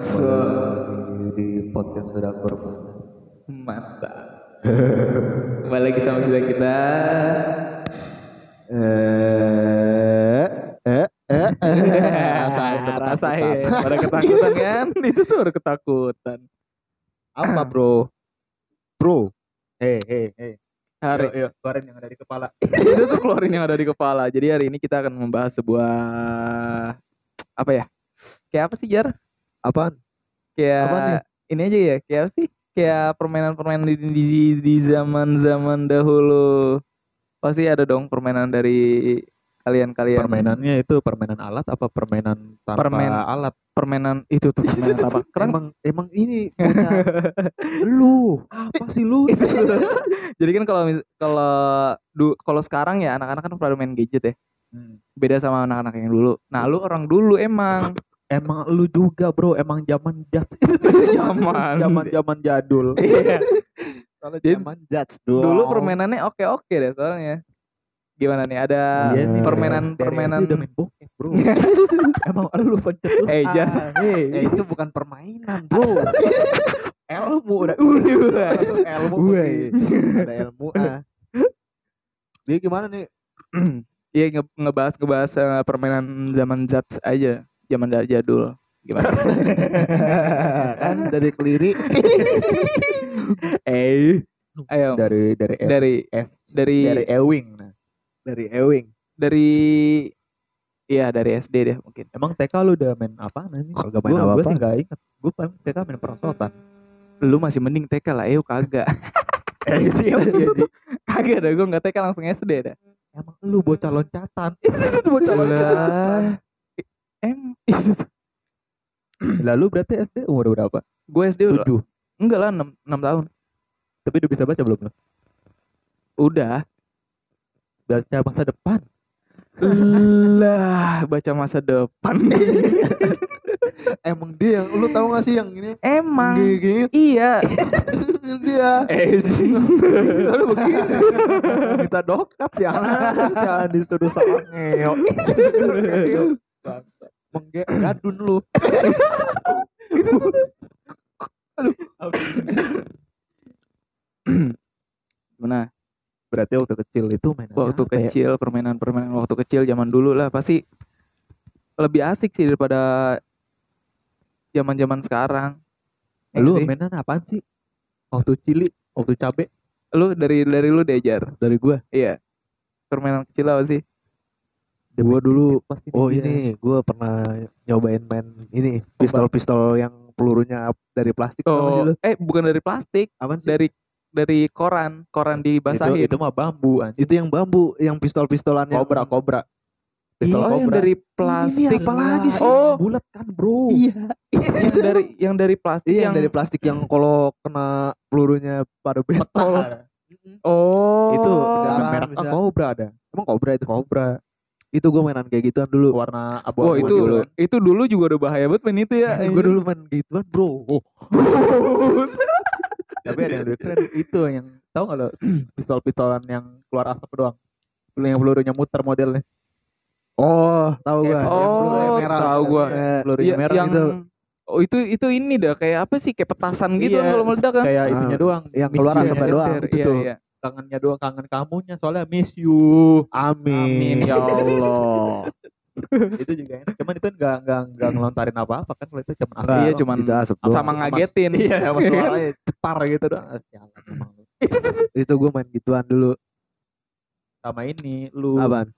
So, di podcast Drakor mantap. Kembali lagi sama kita kita. Eh, eh, eh, eh. Rasain tuh Rasain. ketakutan. Pada ketakutan kan? Itu tuh ada ketakutan. Apa bro? Bro, Hei, hei, hei. Hari Yuk, yuk, keluarin yang ada di kepala. itu tuh keluarin yang ada di kepala. Jadi hari ini kita akan membahas sebuah apa ya? Kayak apa sih Jar? Apaan? Kayak Apa nih? ini aja ya. Kayak apa sih? Kayak permainan-permainan di di, di zaman-zaman dahulu. Pasti ada dong permainan dari kalian-kalian. Permainannya itu permainan alat apa permainan tanpa Permain- alat? Permainan itu tuh permainan apa? Keren Emang emang ini punya lu. Apa sih lu? Jadi kan kalau kalau kalau sekarang ya anak-anak kan pada main gadget ya. Hmm. Beda sama anak-anak yang dulu. Nah, lu orang dulu emang. Emang lu juga bro, emang zaman jad Zaman. zaman zaman jadul. Iya. Soalnya zaman judge doang. dulu permainannya oke-oke deh soalnya. Gimana nih? Ada Iya nih, permainan permainan udah main bokep bro. emang lu pencet terus Eh, ah, jangan. hei, Eh itu bukan permainan bro. ilmu udah ilmu ada ilmu ah. Dia gimana nih? Iya nge- ngebahas ngebahas permainan zaman Jats aja, zaman da- jadul. Gimana? kan dari keliri. eh, ayo dari dari S, dari S dari dari Ewing nah. dari Ewing. dari iya dari SD deh mungkin. Emang TK lu udah main apa nanti? Kagak main Gue apa-apa. sih nggak inget. Gue paling TK main perosotan. Lu masih mending TK lah, eu kagak. Eh sih jadi kagak dah, gue nggak TK langsung SD dah. emang lu bocah loncatan. Itu bocah loncatan. Tuh. Lalu berarti SD umur berapa? gue SD udah Tujuh. enggak lah 6, 6 tahun. Tapi udah bisa baca belum lu? Udah. Baca masa depan. lah, baca masa depan. Emang dia yang lu tahu gak sih yang ini? Emang Gigi iya. dia. Eh. Lalu begini. Kita dokat sih Jangan disuruh sama ngeo. Mengge gadun lu. Mana? Berarti waktu kecil itu main Waktu apa ya? kecil, permainan-permainan waktu kecil zaman dulu lah pasti lebih asik sih daripada zaman-zaman sekarang. Ya Lu sih? mainan apaan sih? Waktu cili, waktu cabe. lu dari dari lu diajar. Dari gua. Iya. Permainan kecil apa sih? Gua dulu pasti Oh ini gua pernah nyobain main ini pistol-pistol yang pelurunya dari plastik Oh, lu? eh bukan dari plastik, Apaan sih? dari dari koran, koran itu, dibasahin. itu mah bambu anjing. Itu yang bambu, yang pistol-pistolan yang Kobra, kobra. Oh, Pistol yang kobra. dari plastik. apa lagi sih? Oh, bulat kan, Bro. Iya. yang dari yang dari plastik Iya yang, yang dari plastik yang kalau kena pelurunya pada bentol. Oh. Itu darah merek bisa. ah, kobra ada. Emang kobra itu? Kobra Itu gua mainan kayak gituan dulu. warna abu-abu Wah, itu dulu. itu dulu juga udah bahaya banget main itu ya. gue dulu main gituan bro. Oh, Tapi ada yang lebih keren itu yang tahu nggak lo pistol-pistolan yang keluar asap doang. Yang pelurunya muter modelnya. oh tahu pelurunya Oh, merah. tahu gua. Eh, Pelurunya Iya, merah yang gitu. Oh itu itu ini dah kayak apa sih kayak petasan gitu Iya, kan kalau meledak kan. Kayak Ah, itunya doang. yang keluar asapnya yang doang. Iya, iya. Kangennya doang, kangen kamunya soalnya miss you. Amin. Amin ya Allah. itu juga enak. Cuman itu enggak enggak enggak ngelontarin apa-apa kan kalau itu cuma asap. Enggak, Iya, cuman asap sama ngagetin. Iya, sama suaranya cetar gitu doang. Ah, sialan emang lu. Itu gua main gituan dulu. Sama ini lu Apaan?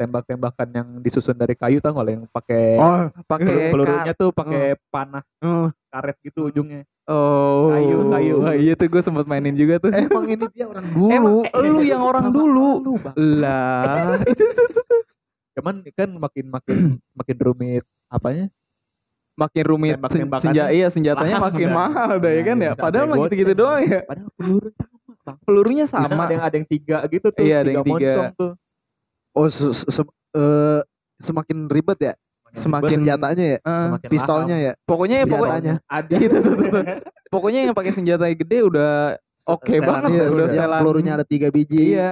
tembak-tembakan yang disusun dari kayu tau nggak lo yang pakai Oh, pakai pelurunya tuh pakai panah oh, karet gitu ujungnya. Oh, Kayu, kayu. Wah, iya tuh gue sempat mainin juga tuh. emang ini dia orang dulu. Emang eh, lu yang orang Sama dulu. lu. Lah, Cuman kan makin makin makin rumit apanya? makin rumit sen- senja iya senjatanya mahal makin kan? mahal dah ya kan ya. Iya, Padahal mah gitu-gitu doang ya. Padahal peluru sama. Pelurunya sama. ada yang ada yang tiga gitu tuh. Iya, ada yang tiga. moncong tuh. Oh, se- se- se- eh, semakin ribet ya Semakin senjatanya ya, Eh, Semakin pistolnya ya. pokoknya ya pokoknya ada Itu tuh, tuh, tuh. pokoknya yang pakai senjata gede udah oke Setelan banget iya, dah, udah yang setelan. pelurunya ada tiga biji. Iya,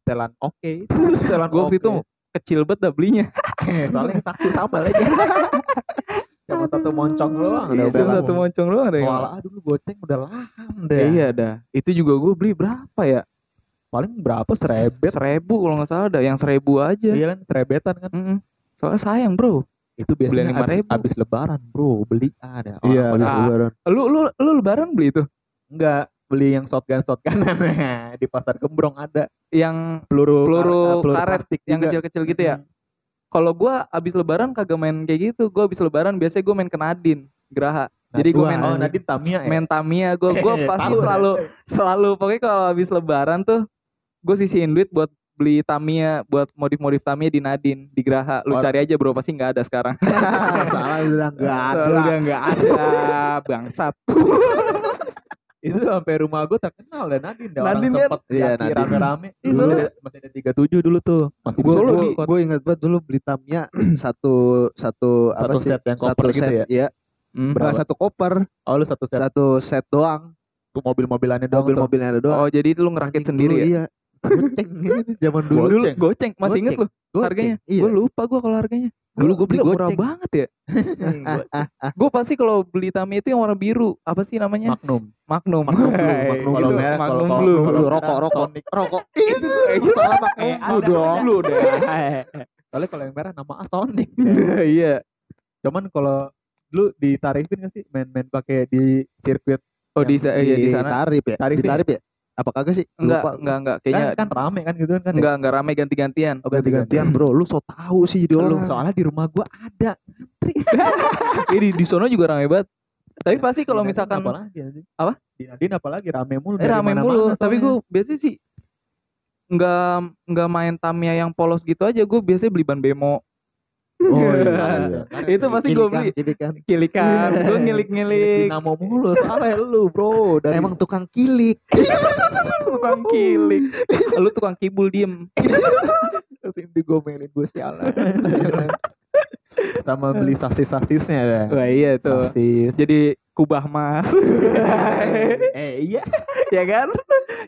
setelan oke. Setelan gua waktu itu kecil banget dah belinya. soalnya yang satu sama lagi. cuma satu moncong doang Iya, udah Itu udah satu moncong doang ada Walah ah, dulu goceng udah laham deh. Eh, iya dah. Itu juga gue beli berapa ya? Paling berapa serebet? Seribu kalau nggak salah ada. Yang seribu aja. Iya kan serebetan kan. Mm-mm. Soalnya sayang bro. Itu biasanya abis, 5.000. abis lebaran, Bro. Beli ada. Iya, Orang habis pada- Ah. lebaran. Lu lu lu lebaran beli itu? enggak beli yang shotgun shotgunan di pasar Gembrong ada Yang peluru Peluru kar- karet plastik yang juga. kecil-kecil gitu ya? Mm. Kalau gua abis lebaran kagak main kayak gitu. Gua abis lebaran biasanya gue main ke Nadine, Geraha. Jadi gue main Oh, Nadine Tamia ya. main Tamiya. Gue gua Eh, pasti selalu selalu pokoknya kalau habis lebaran tuh gue sisihin duit buat beli Tamiya buat modif-modif Tamiya di Nadine di Geraha lu cari aja bro pasti nggak ada sekarang Salah bilang enggak ada. Udah nggak ada bangsat itu sampai rumah gue terkenal dan Nadine dah orang Nadine kan? sempet Iya, jaki Nadine. rame-rame Iya, masih ada tiga tujuh dulu tuh masih Gue Solo gue ingat banget dulu beli Tamiya satu satu apa Satu sih? set yang satu koper gitu set ya? ya. Hmm. Enggak satu koper, oh lu satu set satu set doang. tuh mobil-mobilannya doang ada doang. oh jadi itu lu ngerakit sendiri dulu ya Iya. Goceng zaman dulu. dulu Goceng. goceng masih inget lu Goceng, harganya Iya. gue lupa gue kalau harganya Dulu gua beli Gila, murah goceng. banget ya Goceng. gue pasti kalau beli Tamiya itu yang warna biru apa sih namanya Magnum Magnum Magnum Blue, Magnum kalau gitu. merah kalau Magnum Blue rokok, rokok. Sonic. Rokok. Itu itu salah Eh, Magnum ada, Blue dong. Blue deh soalnya kalau yang merah nama Sonic iya cuman kalau lu ditarifin gak sih main-main pakai di sirkuit oh di iya, di sana tarif ya. Tarif ya. Apa kagak sih? enggak Lupa. enggak enggak kan, kayaknya kan rame kan gitu kan ya? enggak enggak rame ganti-gantian Oh, ganti-gantian bro. Lu so tahu sih jadi Lu orang. soalnya di rumah gua ada Ini di, di sono juga rame banget. Tapi pasti kalau misalkan apalagi anjing? Apa? di Nadine apalagi rame mulu eh rame mulu, tapi gue biasanya sih nggak nggak main Tamiya yang polos gitu aja. Gue biasanya beli ban bemo. Oh iya. Iya. Itu pasti gue beli Jadi kan kilikan. gue Milik ngilik-ngilik Dinamo mulu soalnya lu bro dari emang tukang kilik. tukang kilik. Lu tukang kibul diem. tim digomelin gue sialan sama beli sasis-sasisnya dah Wah iya tuh. sasis Jadi kubah mas. eh iya ya kan?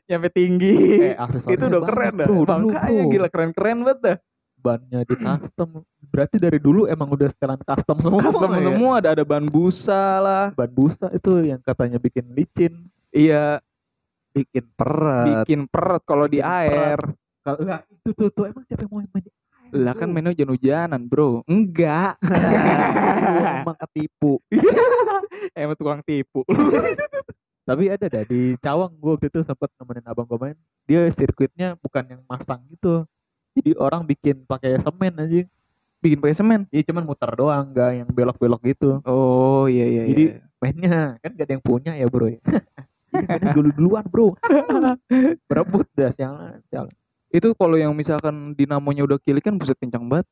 Nyampe tinggi. eh itu udah keren dah. Makanya gila keren-keren banget dah. Bannya di custom berarti dari dulu emang udah setelan custom semua Custom ya? semua ada ada ban busa lah. ban busa itu yang katanya bikin licin Iya, Bikin peret. bikin peret kalau di air. kalau itu tuh tuh emang siapa yang mau main Lah kan mainnya hujan-hujanan, Bro. Enggak. Emang ketipu. Emang tukang tipu. tapi ada dah di Cawang gua waktu itu sempet nemenin abang gue main dia sirkuitnya bukan yang masang gitu jadi orang bikin pakai semen aja Bikin pakai semen. Iya cuman muter doang, nggak yang belok-belok gitu. Oh, iya iya Jadi iya. mainnya kan gak ada yang punya ya bro ya. Dulu duluan bro. Berebut dah sialan, sialan. Itu kalau yang misalkan dinamonya udah kilik kan buset kencang banget.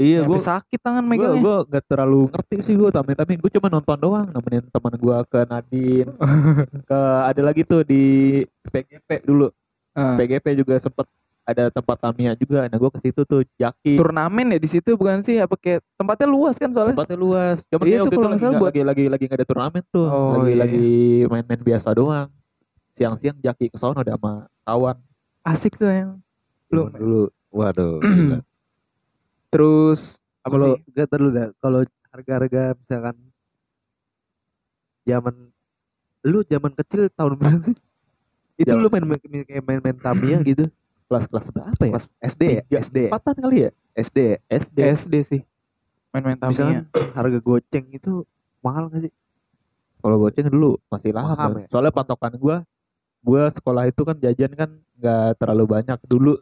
Iya gue sakit tangan megangnya. gue gak terlalu ngerti sih gue tapi tapi gue cuma nonton doang nemenin teman gue ke Nadine ke ada lagi tuh di PGP dulu Ah. PGP juga sempet ada tempat Tamiya juga nah gue ke situ tuh Jaki Turnamen ya di situ bukan sih? Apa kayak tempatnya luas kan soalnya? tempatnya luas cuman Iya, dia tuh waktu itu lagi, buat- lagi lagi lagi gak ada turnamen tuh Oh, lagi iya. lagi main-main biasa doang siang-siang Jaki ke sono udah sama kawan Asik tuh yang. Lu dulu. Waduh. terus apa Kalau gak terlalu dah. Kalau harga-harga misalkan zaman lu zaman kecil tahun berapa? Itu lu main main kayak main-main Tamiya gitu. Kelas-kelas berapa ya Kelas SD ya? SD. empatan kali ya SD. SD SD sih. Main-main Tamiya. Harga goceng itu mahal gak sih? kalau goceng dulu masih lahap Mahal kan. ya? soalnya patokan gua gua sekolah itu kan jajan kan nggak terlalu banyak dulu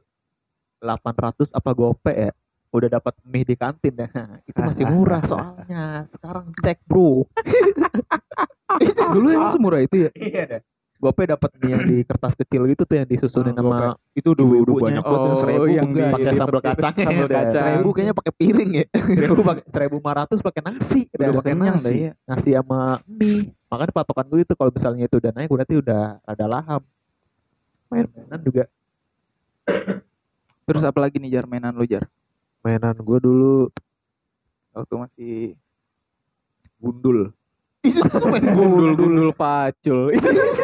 800 apa gope ya udah dapat mie di kantin ya itu masih murah soalnya sekarang cek bro Dulu emang semurah itu ya? iya deh gope dapat yang di kertas kecil gitu tuh yang disusunin Ah, sama Itu udah Ibu-ibunya. banyak banget yang Oh, seribu yang pakai sambal pakai kacangnya sambal kacang. Seribu kayaknya pakai piring ya. seribu pakai seribu lima ratus pakai nasi Udah pakai nasi. nasi sama mie makanya patokan gue itu kalau misalnya itu udah naik berarti udah ada laham main-mainan juga Terus apa lagi nih jar mainan lu jar? Mainan gue dulu Waktu masih gundul. Itu tuh main gundul gundul. gundul pacul.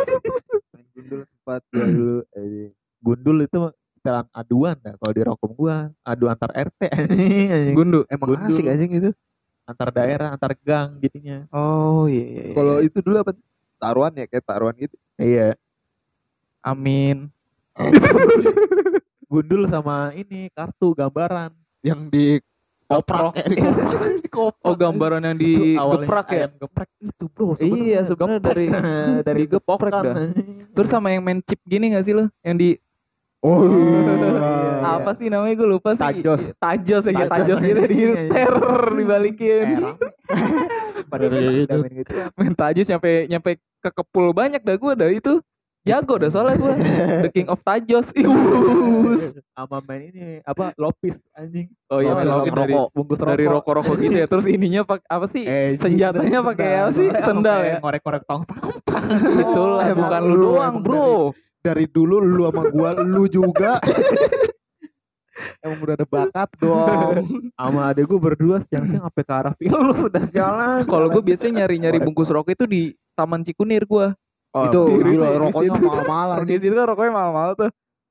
Gundul sempat ya dulu. Eh, gundul itu setelan aduan dah kalau di rokom gua adu antar RT anjing anjing. Gundu. Emang Gundul. asik anjing itu. antar daerah antar gang jadinya Oh iya iya. iya. Kalau itu dulu apa? Taruhan ya kayak taruhan gitu. iya Amin. gundul sama ini kartu gambaran Yang di Koprok. di di. Oh gambaran yang awalnya digeprak ya. ayam geprek itu bro Iya, sebenarnya dari dari geprek dah. Terus sama yang main chip gini gak sih lo? Yang di Oh Iya. apa sih namanya gue lupa sih. Tajos. Tajos ya, Tajos. tajos gitu di Iya, iya. teror dibalikin. pada udah main gitu Main tajos nyampe nyampe kekepul banyak dah gue dah itu. Jago dah soalnya gue. The King of Tajos. Ius. sama main ini apa lopis anjing Oh iya, main Lopis dari rokok, bungkus dari rokok. rokok-rokok gitu ya. Terus ininya pak apa sih? Eh, Senjatanya sendal. pakai apa sih? Sendal ya. ngorek-ngorek tong sampah Betul lah, emang bukan lu doang, Bro. Dari dulu lu sama gua, lu juga. Emang udah ada bakat dong. sama adek gue berdua siang-siang sampai ke arah film lu udah jalan Kalau gue biasanya nyari-nyari bungkus rokok itu di Taman Cikunir gua. Oh, itu di- gila, rokoknya mahal-mahal Di situ kan rokoknya mahal-mahal tuh.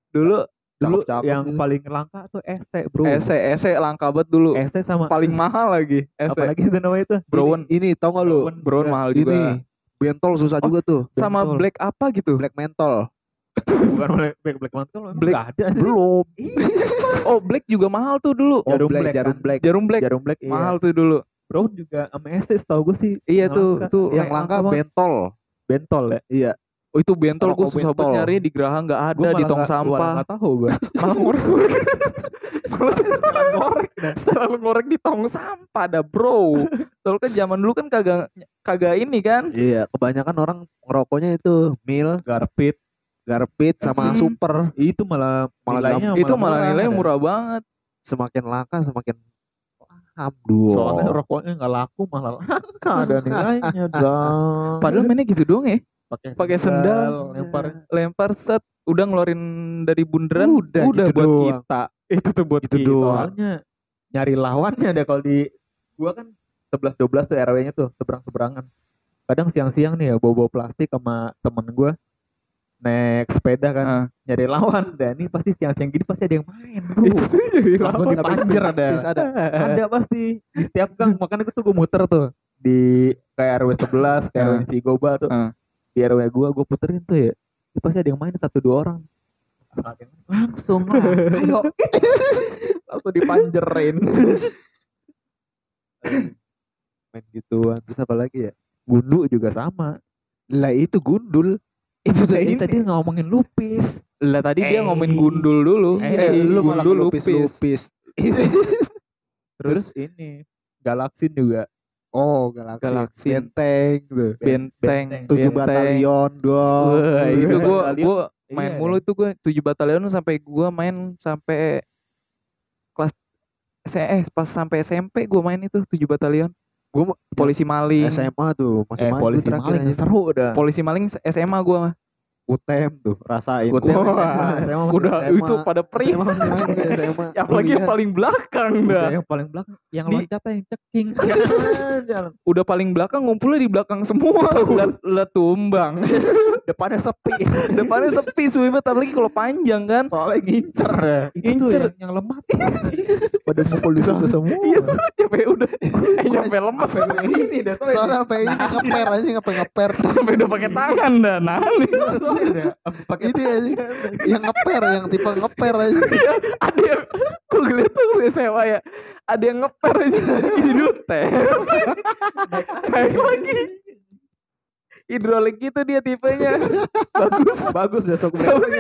Dulu dulu yang paling langka tuh ST bro ese ese langka banget dulu. ST sama Paling mahal lagi. apa Ese. lagi itu namanya itu Brown. Ini, ini tau gak lu? Brown. Brown mahal juga. Ini bentol susah Oh, juga tuh. Sama Bentol. black apa gitu? Black mentol. bukan black black black emang Black. ada Belum. Oh, black juga mahal tuh dulu. Oh, Jarum black, black jarum kan? black. Jarum black jarum black iya. mahal tuh dulu. Brown juga sama ST setahu gue sih Iya tuh, langka. tuh Yang langka banget. bentol. Bentol ya Iya. Oh, itu bentol gue susah banget nyari di Geraha nggak ada Gua di tong malah sampah. nggak tahu gue Malah ngorek-ngorek. Malah setelah ngorek. Setelah lu ngorek di tong sampah dah, Bro. Soalnya kan zaman dulu kan kagak kagak ini kan. Iya, kebanyakan orang ngerokoknya itu mil, garpit garpit sama Hmm. super. itu malah Malah nilainya itu malah nilainya ada. murah banget. Semakin langka semakin Alhamdulillah. soalnya rokoknya nggak laku malah langka ada nilainya dong Padahal mainnya gitu doang ya. pakai pakai sendal. lempar Lempar set udah ngeluarin dari bundaran Udah, udah gitu buat doang. kita. Itu tuh buat Gitu kita. doang. soalnya nyari lawannya deh kalau di gua kan 11 12 tuh RW-nya tuh seberang-seberangan. Kadang siang-siang nih ya bawa-bawa plastik sama temen gua naik sepeda kan Ah. nyari lawan dan ini pasti siang-siang gini pasti ada yang main bro Jadi langsung dipanjer ada ada. ada pasti di setiap gang makanya itu gue muter tuh di kayak RW 11 kayak RW Ah. Cigoba tuh Ah. di RW gua gue puterin tuh ya itu pasti ada yang main satu dua orang langsung lah ayo langsung dipanjerin Main gituan. Terus apa lagi ya? gundu juga sama Lah itu gundul. Itu tadi ini. tadi ngomongin lupis Lah tadi dia Eh. ngomongin gundul dulu. Eh, lu malah gundul lupis lupis. lupis. terus ini galaksin juga Oh, galaksi. Galaxy. Benteng tuh. Benteng, Benteng. Tujuh benteng. batalion dong. Wah, itu gua gua main Iya, mulu tuh gua tujuh batalion sampai gua main sampai kelas eh pas sampai SMP gua main itu tujuh batalion. Gua ma- Polisi maling. SMA tuh masih eh main polisi maling seru udah Polisi maling SMA gua mah. Utem tuh rasain. Tembak. Wah, SMA Udah SMA. itu pada perih. SMA SMA. Ya, apalagi yang paling belakang Udah dah. yang paling belakang yang Di- loncatnya yang ceking jalan Udah paling belakang ngumpulnya di belakang semua. Lah tumbang. depannya sepi Depannya sepi suwi banget apalagi kalau panjang kan. soalnya ngincer ya Ngincer. yang, yang lemah pada mukul di situ semua Iya, nyampe udah eh, nyampe lemas. ini dah soalnya sampai ini ngeper aja sampai ngeper. Sampai udah pakai tangan dah. Nah, udah sampai pakai Ini aja. Yang ngeper yang tipe ngeper aja. ada yang gue ngeliat tuh di SMA ya? Ada yang ngeper aja. Jadi dute naik lagi. Hidrolik gitu dia tipenya. Bagus. Bagus dah sok Chelsea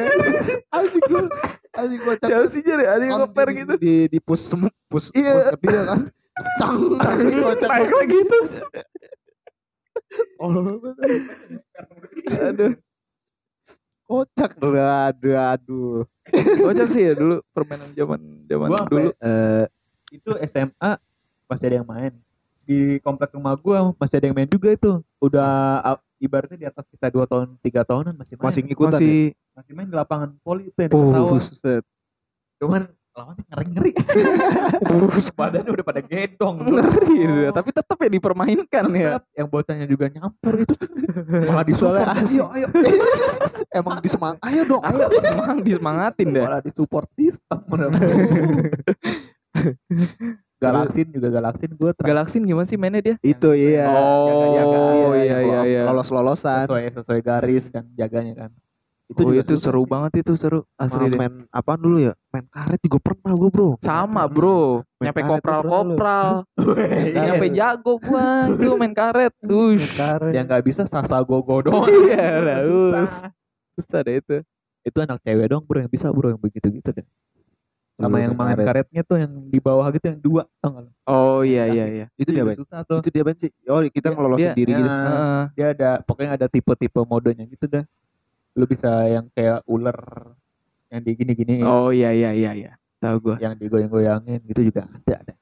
Anjing gua. Anjing gua cak- Chelsea jadi ada yang ngeper gitu. Di di push semut push Iya. push ke dia kan. Tang naik lagi terus. Oh, aduh kocak udah aduh aduh. kocak sih ya dulu permainan zaman zaman Gua dulu. Eh. Itu SMA masih ada yang main. Di komplek rumah gua masih ada yang main juga itu. Udah ah, ibaratnya di atas kita dua tahun tiga tahunan masih main. Masih ngikutan ya? masih masih main di lapangan poli itu yang oh sawah buset. Cuman lawannya ngeri ngeri. Badannya udah pada gedong ngeri dia. tapi tetap ya dipermainkan ya. Tetep, yang bocahnya juga nyampur itu malah disupport. Soalnya asik. ayo ayo emang disemang ayo dong ayo. Semang disemangatin dah malah disupport sistem galaksin juga galaksin gue Galaksin gimana sih mainnya dia? Itu iya. Oh, Jaga-jaga, iya, yang iya, lo- iya. Lolos-lolosan. sesuai sesuai garis kan jaganya kan Itu oh, juga itu seru sih. banget itu seru asli Sama deh. main apaan dulu ya? Main karet juga pernah gue bro. Sama bro, Main nyampe tuh kopral-kopral, Karet. nyampe jago gua itu main karet. Main Ush. karet. yang nggak bisa sasa gogo doang Iya, lah, susah us. Susah deh itu. itu anak cewek dong bro yang bisa bro yang begitu gitu deh sama yang main main karet. karetnya tuh yang di bawah gitu yang dua tau gak? Oh iya iya iya. Itu dia juga Bang. susah tuh Itu dia sih. Oh kita Dia- ngelolosin dia- diri gitu. Heeh. dia ada pokoknya ada tipe-tipe modenya gitu dah lu bisa yang kayak ular yang di gini-gini Oh iya iya iya iya. Tahu gua. yang digoyang-goyangin gitu juga ada ada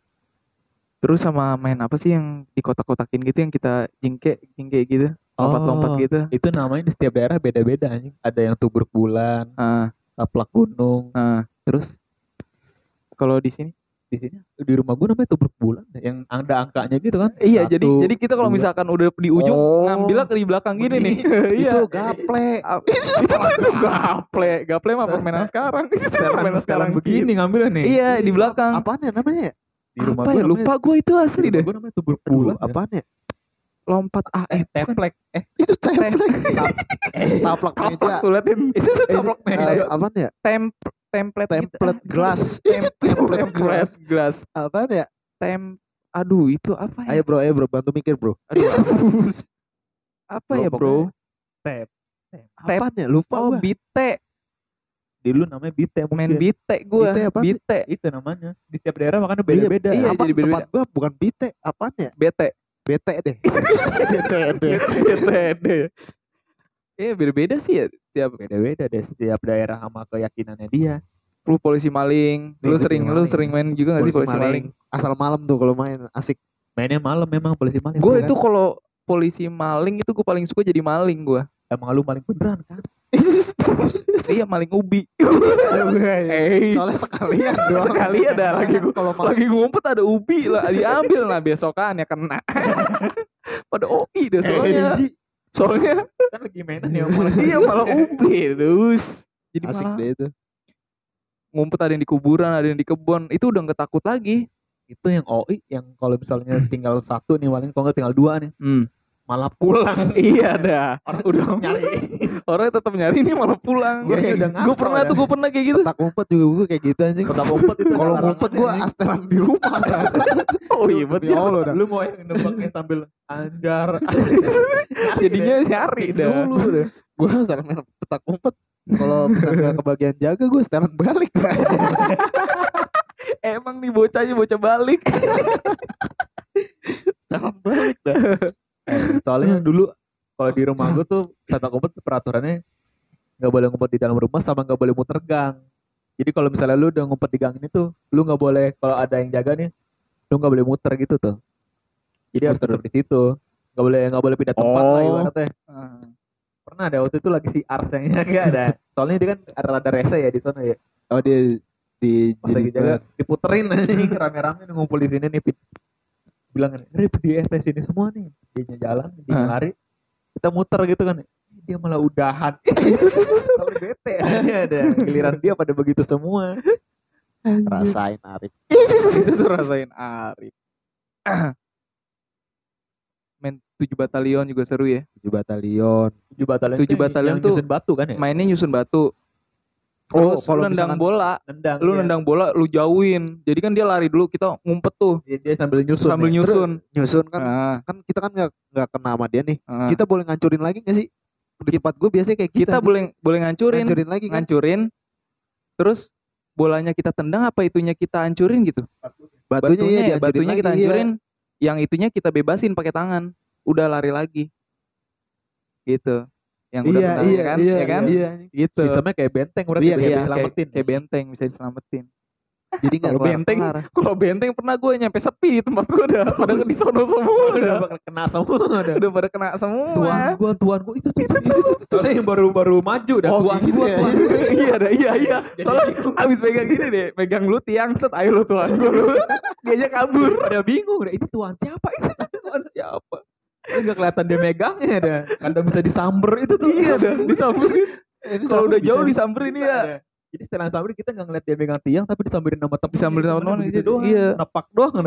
Terus sama main apa sih yang di kotak-kotakin gitu yang kita jingke jingke gitu, lompat-lompat Oh, gitu. itu namanya di setiap daerah beda-beda anjing ada yang tubruk bulan Ah, taplak gunung ah. terus Kalau di sini di sini di rumah gua namanya tubruk bulan yang ada angkanya gitu kan Iya, Satu, jadi jadi kita kalau misalkan udah di ujung Oh. ngambilnya ke di belakang gini nih. Iya. Itu gaple. Ah, itu tuh itu gaple, gaple mah permainan sekarang. Permainan sekarang begini ngambilnya nih Iya, di belakang. Apaan ya namanya? di rumah Apa gua ya? namanya- Lupa gue itu asli deh. gua namanya tubruk bulan apaan ya? Lompat ah eh eh teplek eh Itu template. eh Taplak meja. tuh liatin itu tuh taplak eh, meja apaan ya? tem template gitu. Template Ah, gelas. tem Itu template template gelas. Apaan ya? Tem aduh itu apa ya? Ayo bro, ayo bro, bantu mikir bro. Aduh. apa ya, Bro? tep Tep. Apaan ya? Lupa Oh, gua. bite. dulu namanya bite Main bite gua. Bite sih? Bite. itu namanya di tiap daerah makanya beda-beda iya, Apa jadi beda-beda. tempat gua bukan bite, apaan ya? Bete. Bete deh. Bete deh. Bete. Iya beda-beda sih ya tiap beda-beda deh setiap daerah sama keyakinannya dia lu polisi maling. Lu Polisi sering lu maling. sering main juga gak sih polisi maling? Asal malam tuh kalau main asik. mainnya malam memang polisi maling Gue Iya itu kan? kalau polisi maling itu gue paling suka jadi maling gue. emang lu maling beneran kan iya maling ubi. Eh, Soalnya sekalian doang. sekali ada lagi gue kalau lagi ngumpet ada ubi lah diambil lah besokan ya kena. Pada ubi deh soalnya. Soalnya kan lagi mainan ya malah iya malah ubi terus. Jadi asik malah deh itu. ngumpet ada yang di kuburan, ada yang di kebun. Itu udah nggak takut lagi. itu yang OI yang kalau misalnya tinggal satu nih paling kalau nggak tinggal dua nih Hmm. Malah pulang iya dah. orang Udah nyari orang tetap nyari ini malah pulang. Gua kayak udah Gue pernah ya. tuh, gue pernah kayak gitu. Tak ngumpet juga gue kayak gitu anjing. kota ngumpet itu Kalau ngumpet gue astelan di rumah. Oh iya betul. Allah dah. lu mau yang nembaknya sambil anjar Jadinya nyari dah. Gue astelan main petak ngumpet. Kalau misalnya kebagian jaga gue setelan balik. Emang nih bocahnya bocah balik. Setelan balik dah. Eh, soalnya dulu kalau di rumah gue tuh tata ngumpet peraturannya nggak boleh ngumpet di dalam rumah sama nggak boleh muter gang. Jadi kalau misalnya lu udah ngumpet di gang ini tuh lu nggak boleh kalau ada yang jaga nih lu nggak boleh muter gitu tuh. Jadi harus tetap di situ. Nggak boleh nggak boleh pindah tempat lah Oh. ibaratnya. Pernah ada waktu itu lagi si Ars yang jaga ada. Soalnya dia kan ada rada rese ya di sana ya. Oh dia di pas lagi jaga diputerin aja nih rame-rame ngumpul di sini nih. Bilang kan Rip di FP sini semua nih dia jalan dia Hah? lari kita muter gitu kan dia malah udahan Kalau bete aja ada giliran dia pada begitu semua rasain Arif. itu tuh rasain Arif. Main tujuh batalion juga seru ya. Tujuh batalion. tujuh batalion Tujuh batalion tuh nyusun batu kan ya Mainnya nyusun batu. Oh, Terus kalau lu nendang misalkan- bola, nendang lu iya. nendang bola, lu jauhin. Jadi kan dia lari dulu, kita ngumpet tuh dia, dia sambil nyusun sambil ya. nyusun. Nyusun kan Nah, kan kita kan nggak nggak kena sama dia nih. nah. Kita boleh ngancurin lagi nggak sih? Di tempat gue biasanya kayak gitu. kita boleh boleh ngancurin, ngancurin lagi kan? ngancurin. Terus bolanya kita tendang apa itunya kita hancurin gitu? Batunya, Batunya, iya, ya, batunya kita lagi, iya. hancurin. Yang itunya kita bebasin pakai tangan. Udah lari lagi. Gitu. Yang udah Iya, kena, iya, ya kan? iya, ya kan? iya. Gitu. sistemnya kayak benteng berarti Iya, bisa Iya, kayak, diselamatin kayak benteng bisa diselamatin. Jadi nggak Kalau benteng. Kalau benteng pernah gue nyampe sepi di tempat gue udah pada di sono semua udah udah. kena semua udah Udah pada kena semua. tuan gua tuan gua itu itu, itu. soalnya yang baru baru maju dah Oh, tuan gitu gua ya. tuan iya dah, iya iya. Soalnya abis pegang gini deh, pegang lu tiang set, ayo lu tuan gue lu. Diajak kabur. pada bingung udah ini tuan siapa itu tuan siapa Ini gak kelihatan dia megangnya dah kadang bisa disamber itu tuh Iya dah, disamperin. Ini Kalau udah jauh disamperin Bisa iya. ada. Jadi setelan sambil kita nggak ngeliat dia megang tiang tapi disamberin sama temen. Disamberin sama temen, gitu iya. doang. Iya. Nepak doang kan.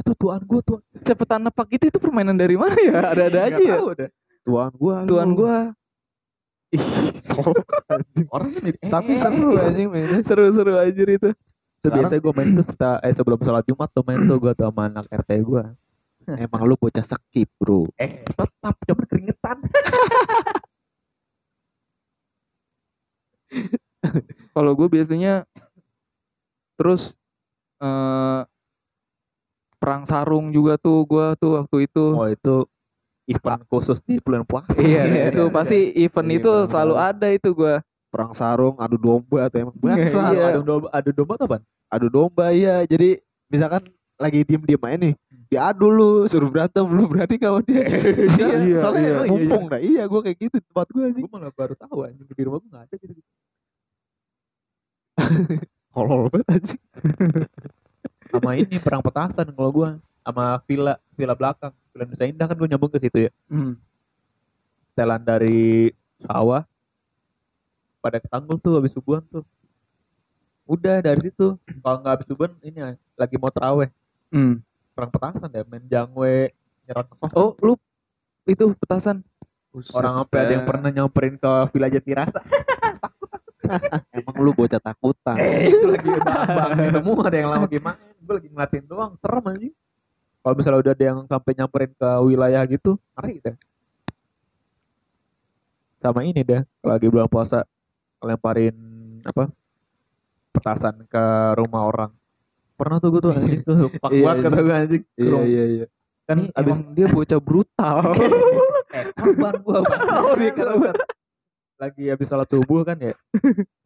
Itu tuan gua tuan. cepetan nepak itu itu permainan dari mana ya ada-ada aja ya. Tuan gua. tuan gua Orang kan jadi- Tapi eh, seru eh, anjing mainnya. seru-seru aja itu Itu biasanya gue main tuh setelah, eh, sebelum sholat Jumat tuh main tuh gue tuh sama anak RT gue. Emang lu bocah skip, Bro. Eh tetap coba keringetan. kalau gue biasanya terus eh perang sarung juga tuh gua tuh waktu itu Oh itu event khusus di bulan puasa. iya iya, itu iya. pasti event Iya, itu selalu sarung. ada itu gua Perang sarung, adu domba tuh emang bangsa. Iya. Adu domba, adu domba apa? Adu domba iya. Jadi misalkan lagi diem-diem aja nih. Diadu lu, suruh berantem, lu berani gak sama dia? Iya, Soalnya iya. Oh, iya, mumpung dah. Iya, gua kayak gitu tempat gua anjing. Gue malah baru tahu anjing di rumah gue nggak ada gitu. Kolol banget anjing. Sama ini perang petasan kalau gue sama villa villa belakang villa Nusa Indah kan gue nyambung ke situ ya Hmm. setelan dari sawah pada ketanggul tuh habis subuhan tuh udah dari situ kalau nggak habis subuhan ini lagi mau teraweh Hmm. Perang petasan deh main jangwe nyerang ke oh lu itu petasan? Orang sampai ada yang pernah nyamperin ke Villa Jatirasa Emang lu bocah takutan. eh itu lagi bang semua ada yang lama gimana gue lagi ngeliatin doang serem anjing kalau misalnya udah ada yang sampai nyamperin ke wilayah gitu ngeri deh. Sama ini deh kalau lagi bulan puasa lemparin apa petasan ke rumah orang pernah tuh gue tuh anjing tuh pak Iya, buat iya. kata gue anjing Iya, iya, iya. kan abis emang dia bocah brutal eh korban gua Pak. Oh, dia korban. lagi habis sholat subuh kan ya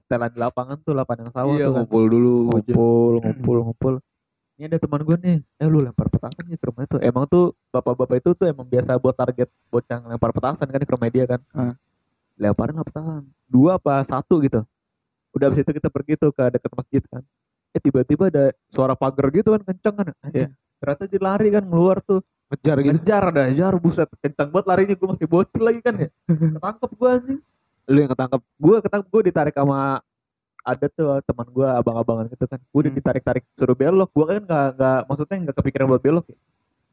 setelan di lapangan tuh lapangan sawah Iya, tuh kan. ngumpul dulu. ngumpul ngumpul ngumpul ini ada teman gue nih eh lu lempar petasan nih ke rumah itu emang tuh bapak-bapak itu tuh emang biasa buat target bocah lempar petasan kan di ke rumah dia kan Ah. lemparin lah petasan dua apa satu gitu udah habis itu kita pergi tuh ke dekat masjid kan eh tiba-tiba ada suara pagar gitu kan kenceng kan. Anjing. Ternyata dia lari kan keluar tuh. Ngejar gitu. ngejar dah ngejar buset kenceng banget larinya gue masih bocil lagi kan. Ya ketangkep gue anjing. Lu yang ketangkep. gue ketangkep gue ditarik sama ada tuh teman gue abang-abangan gitu kan. Gue udah Hmm. ditarik-tarik suruh belok. Gue kan nggak nggak maksudnya nggak kepikiran buat belok ya.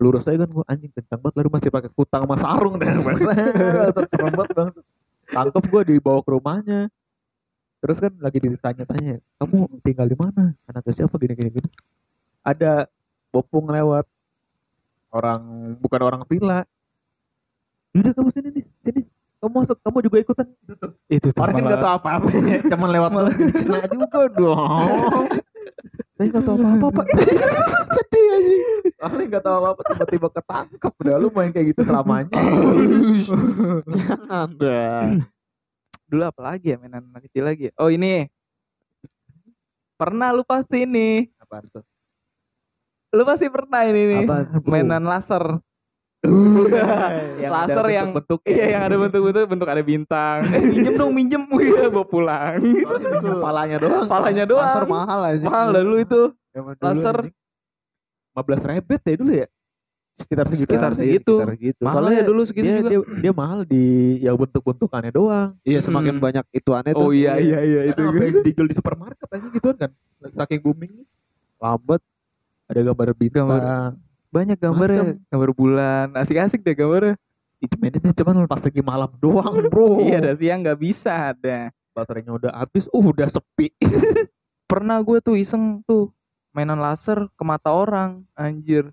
Lurus aja kan gue anjing kencang banget lari masih pakai kutang sama sarung dan serem banget bang tangkep gue dibawa ke rumahnya terus kan lagi ditanya-tanya kamu tinggal di mana anaknya siapa gini gini gini ada bopung lewat orang bukan orang villa udah kamu sini nih sini kamu masuk kamu juga ikutan itu tuh Orang kan malah- gak tau apa-apa ya, cuman lewat malah kena juga dong. Saya gak tau apa-apa pak. Sedih aja. Soalnya gak tau apa-apa tiba-tiba ketangkep. Udah lu main kayak gitu selamanya. Jangan dah. dulu apa lagi ya mainan anak kecil lagi ya? oh ini pernah lu pasti ini Apaan tuh? lu pasti pernah ini nih Apaan? mainan laser Yang Laser ada yang- bentuk-bentuk. iya yang ada bentuk-bentuk bentuk ada bintang eh, minjem dong minjem iya bawa pulang minjem palanya doang. palanya Laser doang mahal aja. mahal dulu itu laser. anjing. 15 rebet ya dulu ya? Sekitar segitu. Sekitar Iya, segitu. sekitar gitu. Mahal Soalnya ya dulu segitu dia, juga. Dia, dia mahal di ya bentuk-bentukannya doang. Iya, semakin Hmm. banyak ituannya tuh. oh iya iya iya itu Karena apa yang dijual di supermarket aja gitu kan. Saking booming. Lambat. Ada gambar bintang. Gambar. banyak gambarnya Macam. gambar bulan asik-asik deh gambarnya Itu mainnya cuman pas lagi malam doang bro. iya dah siang nggak bisa ada baterainya udah habis, uh udah sepi. pernah gue tuh iseng tuh mainan laser ke mata orang anjir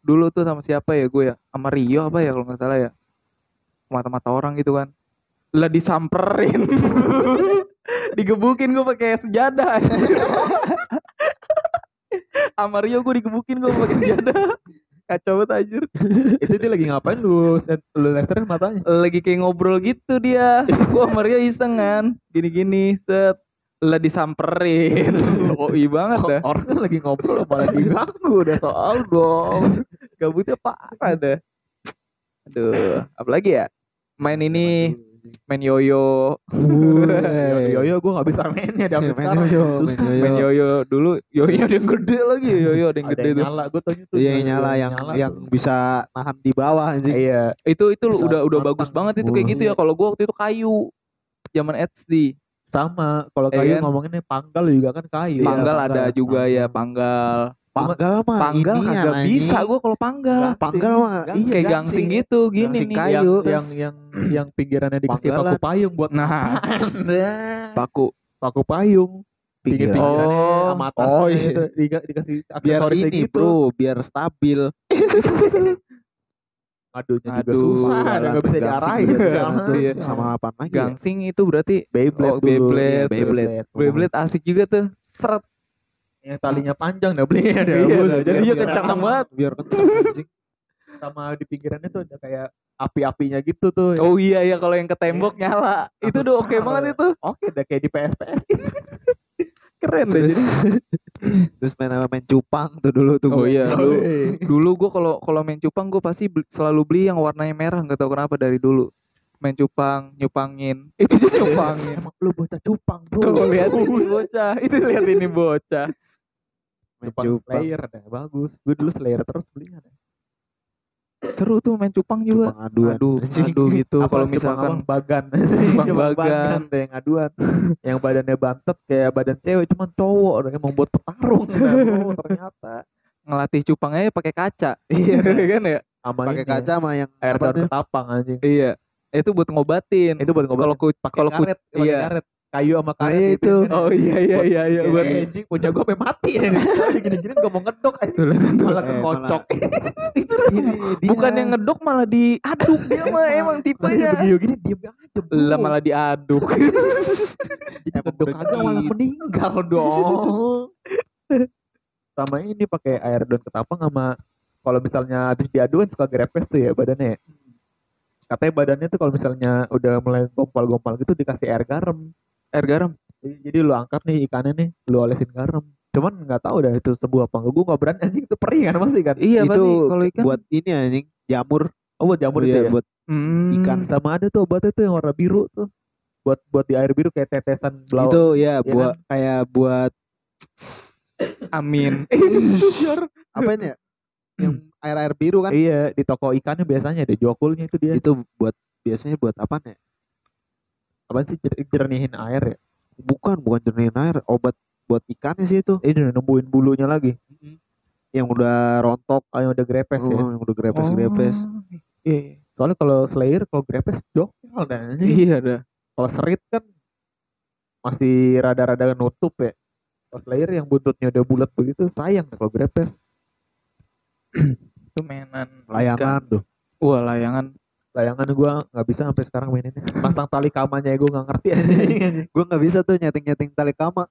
dulu tuh sama siapa ya gue ya? Sama Rio apa ya kalau nggak salah ya? Mata-mata orang gitu kan. Lah disamperin. Digebukin gue pakai sejadah sama Rio gue digebukin gue pakai sejadah kacau banget anjir. Itu dia lagi ngapain lu set- lu lesterin matanya? lagi kayak ngobrol gitu dia. Gue sama Rio iseng kan. Gini-gini set lah disamperin. Oh iya banget dah. Orang kan lagi ngobrol malah diganggu udah soal dong. gabutnya parah dah. Aduh apalagi ya? Main ini main yoyo. Yo yo gue gak bisa mainnya di Main sekarang. yoyo, Susah. main main yoyo. Dulu yoyo ada yang gede lagi yoyo ada yang Ada gede yang tuh. nyala, gue tau itu. Iya yang nyala yang yang bisa nahan di bawah anjing. Iya. itu itu lu Bisa udah udah bagus banget itu kayak gitu ya. Kalau gua waktu itu kayu zaman SD sama kalau Iya kayu kan? ngomonginnya panggal juga kan kayu Iya, Panggal ada panggal. juga ya panggal. Panggal mah Panggal inian, kagak bisa gua kalau panggal. Panggal mah iya Kayak gangsing gitu gini Gangsing nih. kayu. yang terus- yang yang yang pinggirannya dikasih paku payung buat Nah, paku. paku payung Pinggiran. pinggir-pinggirannya Oh. sama atasnya Oh, iya. itu dikasih biar aksesorisnya ini gitu bro biar stabil adunya juga Aduh, susah nggak bisa diarahin. Iya. sama apa lagi ya? Gangsing itu berarti Beyblade Oh, dulu. Beyblade. Iya, Beyblade. Beyblade asik juga tuh. Seret. yang talinya panjang dah beli ada Iya. Jadi dia kencang sama- banget. biar kencang sama di pinggirannya tuh ada kayak api-apinya gitu tuh Oh iya ya kalau yang ke tembok nyala. Itu udah oke banget itu. oke udah kayak di PS PS Keren deh jadi. terus main main cupang tuh dulu tuh Oh gua. iya, dulu. Dulu gue kalau kalau main cupang gue pasti beli- selalu beli yang warnanya merah nggak tahu kenapa dari dulu. Main cupang nyupangin. Itu jadi nyupangin. Emang lu bocah cupang bro. Tuh lihat ini bocah. Itu lihat ini bocah. Main cupang cupang. Slayer dah bagus. Gue dulu Slayer terus belinya dah seru tuh main cupang juga. Cupang aduan. Aduh anjing. aduh gitu. Kalau misalkan bagan. Cupang bagan. deh yang aduan. Yang badannya bantet kayak badan cewek cuman cowok. Udah emang buat petarung. Dah, bro, ternyata. Ngelatih cupangnya pakai kaca. Iya kan ya? Sama pakai kaca sama yang air daun tuh? ketapang anjing. Iya. Itu buat ngobatin. Itu buat ngobat kalau ku pakai kalau ku karet iya. karet kayu sama Nah, karet iya gitu itu. kan. oh iya iya iya iya. Buat buat Iya. anjing punya gue sampai mati gini-gini gak mau ngedok lihat, tuh. malah kekocok. Ini dia. bukan yang ngedok malah diaduk. Dia mah emang tipenya. video gini diem aja lah malah diaduk. Ngedok aja malah meninggal dong. Sama ini pakai air daun ketapang sama kalau misalnya habis diaduan suka grepes tuh ya badannya ya. katanya badannya tuh kalau misalnya udah mulai gompal-gompal gitu dikasih air garam air garam. Jadi, jadi lu angkat nih ikannya nih lu olesin garam. Cuman nggak tahu dah itu sebuah apa enggak gue nggak berani anjing itu perih kan pasti kan? Iya itu kalau ikan buat ini anjing jamur. Oh buat jamur itu Iya, ya? buat Hmm, ikan. sama ada tuh obatnya tuh yang warna biru tuh. Buat buat di air biru kayak tetesan blau. Itu ya Iya buat kayak buat amin. Apa ini ya? Yang air air biru kan? Iya di toko ikannya biasanya ada jokulnya itu dia. Itu buat biasanya buat apa ya apa sih jer- jernihin air ya? Bukan bukan jernihin air obat buat ikannya sih itu. Ini udah nembuin bulunya lagi. Yang udah rontok. Oh, yang udah grepes ya? Oh, yang udah grepes grepes Oh, iya soalnya kalau slayer kalau grepes jokel dan iya dah kalau serit kan masih rada-rada nutup ya. Kalau slayer yang buntutnya udah bulat begitu sayang kalau grepes itu mainan layangan tuh. Wah layangan layangan gua nggak bisa sampai sekarang maininnya pasang tali kamanya gua nggak ngerti aja. Gue nggak bisa tuh nyeting nyeting tali kama.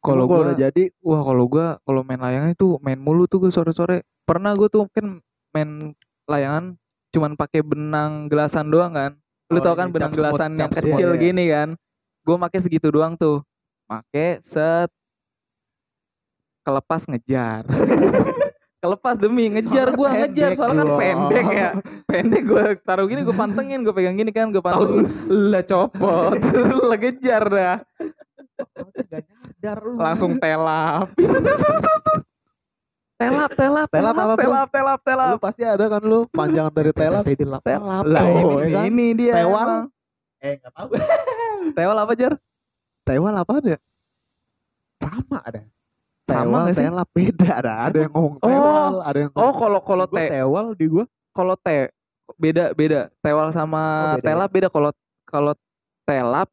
Kalau gua udah jadi. wah kalau gua kalau main layangan itu main mulu tuh gua sore-sore. Pernah gua tuh kan main layangan cuman pakai benang gelasan doang kan. Lu Oh, tau ini kan benang cap smooth, gelasan yang kecil Iya, iya. gini kan? Gua pakai segitu doang tuh. Pakai set. Kelepas ngejar kelepas demi ngejar gua Pendek ngejar. soalnya kan pendek ya. Pendek gua taruh gini gua pantengin gua pegang gini kan gua pantengin. Lah copot. Lah ngejar dah. Langsung telap. Telap telap Telap apa, Bro? telap telap telap. Lu pasti ada kan lu? Panjangan dari telap. Telap. Lah, lah oh, ini, ya kan? ini dia Tewal. eh nggak tahu. Tewal apa jar tewal apa ya? Sama ada Sama tewal nggak sih? telap beda ada ada yang ngomong Oh. tewal ada yang oh kalau kalau gua te tewal di gua. kalau te beda beda. Tewal sama Oh, beda, telap beda. Kalau kalau telap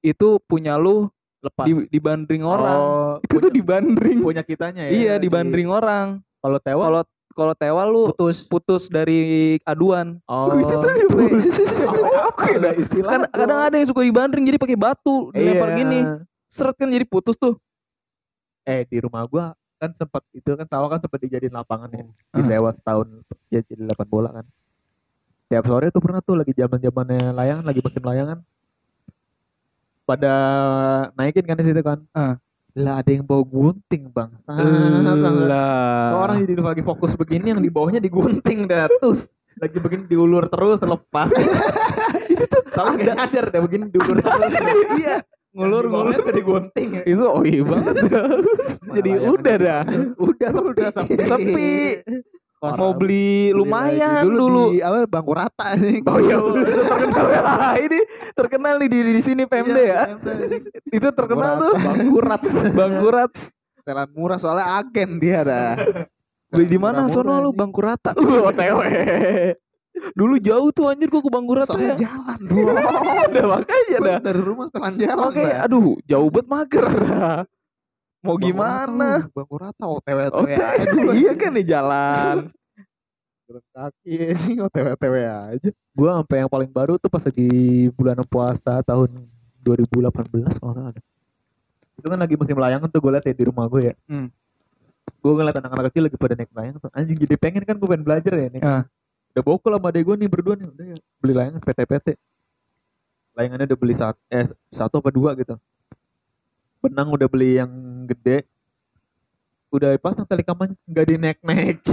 itu punya lu lepas. di dibanding orang. Oh, itu tuh dibanding. punya kitanya ya iya di- dibanding orang. kalau tewal? Kalau kalau tewal lu putus. putus dari aduan. Oh. Itu tuh istilah kan kadang ada yang suka dibanding jadi pakai batu dilempar Iya. gini. Seret kan jadi putus tuh eh di rumah gua kan sempat itu kan tahu kan sempat dijadiin lapangan ya Ah. disewa setahun ya jadi lapangan bola kan. Tiap sore tuh pernah tuh lagi zaman zamannya layangan lagi musim layangan. Pada naikin kan di situ kan. Ah. lah ada yang bawa gunting bang. Lah orang jadi lagi fokus begini yang di bawahnya digunting dah. Terus lagi begini diulur terus lepas. Itu tuh nggak? nyadar dah begini diulur terus. Iya ngulur ngulur tuh digunting itu oh iya banget jadi udah dah udah udah sepi. sepi mau beli lumayan lagi. dulu. di apa bangku rata nih. Oh iya, itu terkenal ya. ini terkenal nih di di sini Pemda ya. Itu terkenal tuh Bangkurat. Bangkurat. Setelan murah soalnya agen dia dah. Beli di mana sono lu. Bangku Rata. Uh, OTW. Dulu jauh tuh anjir gua ke Bangku Rata Soalnya ya. jalan bro. Udah makanya dah. dari rumah setelan jalan Oke, dah. aduh, jauh banget mager dah. Mau Bangku gimana? Rata lu, Bangku rata OTW OTW iya kan nih jalan. Jalan kaki ini OTW OTW aja. Gua sampai yang paling baru tuh pas lagi bulan puasa tahun 2018 kalau ada. Itu kan lagi musim layangan tuh gue liat ya di rumah gue ya. Hmm. Gue ngeliat anak-anak kecil lagi pada naik layangan tuh. Anjing jadi pengen kan gue pengen belajar ya nih. Ah. Udah bokol sama adek gue nih berdua nih. Udah ya beli layangan PT-PT. Layangannya udah beli satu, eh, satu apa dua gitu. Benang udah beli yang gede. Udah pasang tali kaman nggak dinaik-naik.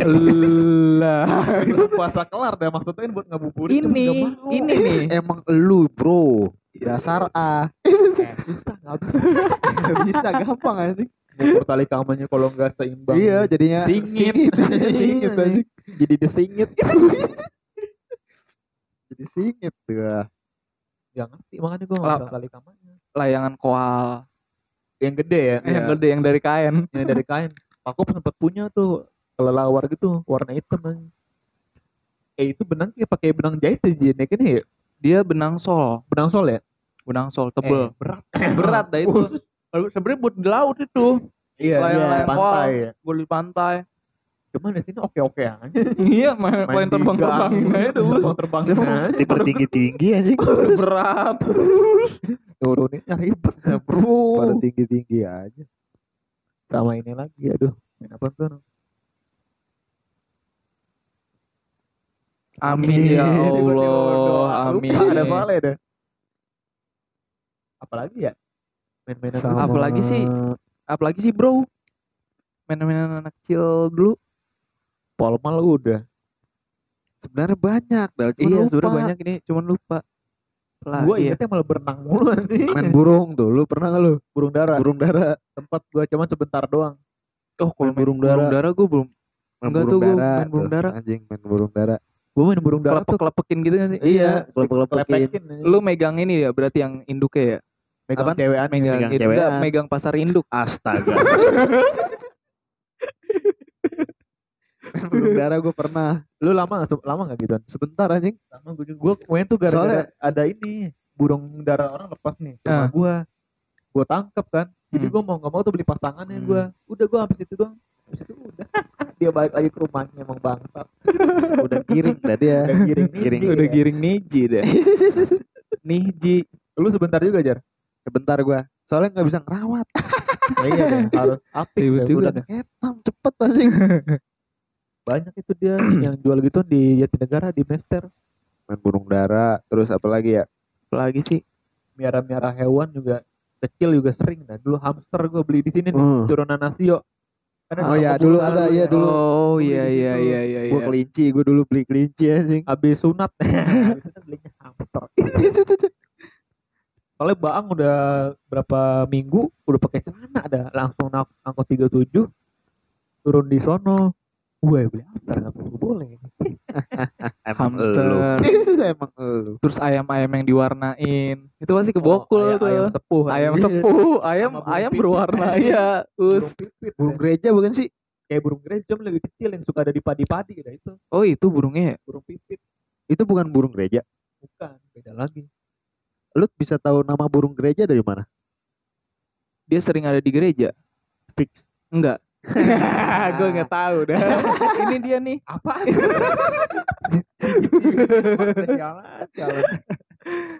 Lah, itu puasa kelar dah maksudnya kan buat ngabuburit ini, nggak ini nih. Emang lu bro. Dasar A. Eh, susah nggak bisa Gak bisa gampang anjing. Ngukur tali kamarnya kalau nggak seimbang Iya jadinya Singit. singit anjing. jadi disingit Jadi singit tuh. nggak ngerti makanya gue nggak tahu tali kamarnya Layangan koal. yang gede ya Yang gede yang dari kain. yang dari kain aku sempat punya tuh kelelawar gitu warna hitam anjing. eh itu benang kayak pakai benang jahit aja naikinnya ya Dia benang sol, benang sol ya benang sol Eh, tebel. berat Berat dah itu. Kalau sebenarnya buat di laut itu iya Layang-layang di pantai koal. ya Gue di pantai. cuman di sini oke oke aja iya, main, main terbang terbangin aja tuh. terbang terbangin aja Tipe tinggi tinggi anjing. Berat. turuninnya ribet ya bro Pada tinggi tinggi aja. sama ini lagi aduh main apa tuh Amin ya Allah. Amin. Lupa ada soalnya deh apalagi ya main-mainan Sama- Apalagi sih? Apalagi sih bro. Main-mainan anak kecil dulu. polmal udah Sebenarnya banyak. Dah. Cuma iya, lupa. sudah banyak ini, cuman lupa. Lah, gue iya. ingetnya malah berenang mulu nanti Main burung tuh. Lu pernah gak lu? burung dara Burung dara. tempat gue cuman sebentar doang Oh, kalau main burung main burung dara. dara gue belum. Main Enggak burung tuh, gua dara. main burung dara. Anjing main burung dara. gue main burung dara tuh Kelepek-kelepekin gitu kan sih? Iya, kelepek-kelepekin. kelepekin Lu megang ini ya, berarti yang induknya ya? Megang Apaan? cewekan Megang, megang itu cewekan. enggak, megang pasar induk. Astaga. burung dara gue pernah. lu lama gak lama gak gitu Sebentar anjing. sama gue juga gue main tuh gara-gara Soalnya- ada ini burung dara orang lepas nih Ah. sama gue gue tangkep kan jadi Hmm. gue mau nggak mau tuh beli pasangannya Hmm. gue udah gue habis itu doang habis itu udah dia balik lagi ke rumahnya emang bangsat Udah giring dah dia. udah giring nih Giring. Udah giring niji deh. niji. lu sebentar juga jar Sebentar gue. Soalnya nggak bisa ngerawat. iya deh, harus aktif ya. udah dah. Ketam cepet anjing. banyak itu dia yang jual gitu di Jatinegara di Mester Main burung dara. Terus apa lagi ya? Apalagi sih? miara-miara hewan juga kecil juga sering dah dulu hamster gue beli di sini nih Hmm. turunan Nasio Kan Oh iya, kebun dulu ada, ya. iya, dulu. Oh iya di iya situ. iya iya. Gue iya. kelinci. Gue dulu beli kelinci anjing. habis sunat habis sunat belinya hamster soalnya Baang udah berapa minggu udah pakai celana ada langsung nak angkot 37 turun di sono gue beli hamster perlu boleh Emang Hamster. elu. Emang elu. Terus ayam-ayam yang diwarnain. Itu pasti kebokul Oh, ayam, tuh. ayam sepuh Ayam Iya. sepuh, ayam Sama burung ayam pipit. berwarna iya. burung Us. pipit Burung ya. gereja bukan sih? kayak burung gereja cuma lebih kecil yang suka ada di padi-padi gitu itu Oh itu burungnya ya? burung pipit Itu bukan burung gereja. bukan beda lagi Lu bisa tahu nama burung gereja dari mana? Dia sering ada di gereja. Fix. Enggak. gue nggak tahu dah. Ini dia nih. apa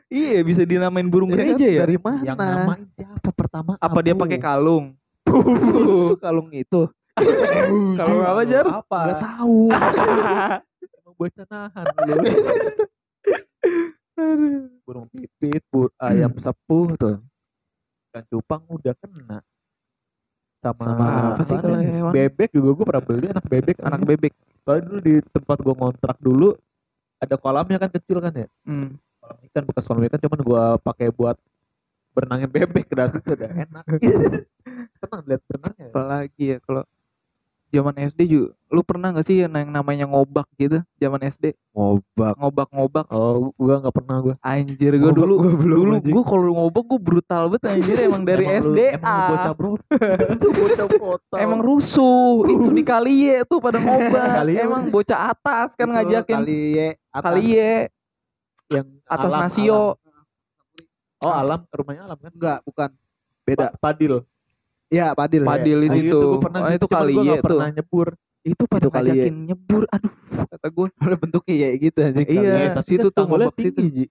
Iya bisa dinamain burung Ya kan? gereja ya. Dari mana? yang namain siapa pertama Apa dia pakai kalung? itu kalung itu. Kalung apa jar? apa Gak tahu. Emang bocah nahan lu burung pipit bur ayam sepuh tuh. Ikan cupang udah kena. Sama, Sama apa sih kalau hewan? bebek juga gue pernah beli anak bebek. Anak bebek. soalnya dulu di tempat gue ngontrak dulu ada kolamnya kan kecil kan ya? Hmm. kolam ikan bekas kolam ikan cuman gue pakai buat berenangin bebek. Dah situ udah enak. Senang lihat berenangnya. Apalagi ya kalau zaman SD juga lu pernah gak sih yang namanya ngobak gitu zaman SD ngobak. Ngobak-ngobak. Oh, gua nggak pernah gua. anjir gue dulu Gua belum, dulu anjing. gue kalau ngobak gue brutal banget anjir emang dari Emang lu- SD Emang lu bocah bro. Itu bocah emang rusuh. Itu di Kalie tuh pada ngobak. Emang bocah atas kan Itu ngajakin. Kali ye atas. Kalie yang atas alam, Nasio. alam. Oh, alam. Rumahnya alam kan? enggak bukan. Beda. Pa- Padil. Ya padil ya. Padil di Nah, situ Itu pernah oh, gitu, itu Kalie nggak tuh pernah nyebur. itu pada Itu Kalie. ngajakin nyebur aduh kata gue Ada bentuknya ya gitu anjing. Iya. kali tapi situ kan tuh ngobak situ. tinggi, Ji.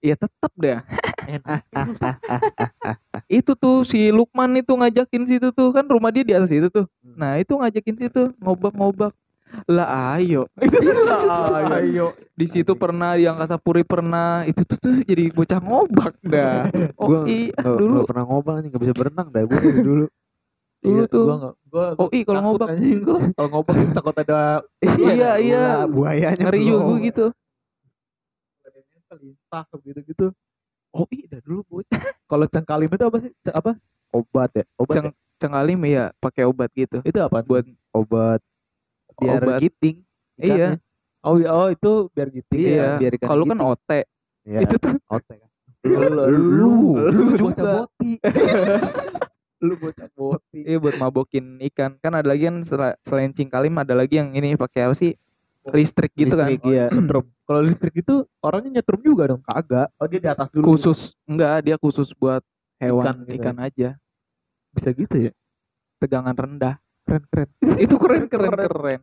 ya tetap dah Enak. itu tuh si Lukman itu ngajakin situ tuh kan rumah dia di atas itu tuh Hmm. nah itu ngajakin situ ngobak-ngobak lah ayo lah ayo di situ pernah di angkasa puri pernah itu tuh, tuh jadi bocah ngobak dah Gua oh iya Nggak- dulu nggak pernah ngobak nih nggak bisa berenang dah gue dulu. Dulu Iya, tuh. Gua nggak. Gua, gua oh iya kalau ngobak. Kalau ngobak takut ada iya iya buayanya ngeri juga gitu kelintah gitu-gitu. oh iya dah dulu bocah Kalau cengkalim itu apa sih? Apa? Obat ya, obat Ceng- cengkalim ya pakai obat gitu Itu apa? buat ya? obat biar obat giting. iya Oh, iya, oh itu biar gitu. iya biar ikan kalau kan giting. ote Iya, itu tuh otek. Lu, lu, Lu, lu bocah juga. boti. lu bocah boti. Iya buat mabokin ikan. Kan ada lagi kan sel- selain cingkalim ada lagi yang ini pakai apa sih? Listrik gitu Listrik, kan. iya. Setrum. Kalau listrik itu orangnya nyetrum juga dong. Kagak. Oh dia di atas dulu. Khusus enggak, dia khusus buat hewan Ikan ikan, gitu aja. Bisa gitu ya. Tegangan rendah. Keren keren. Itu keren keren keren.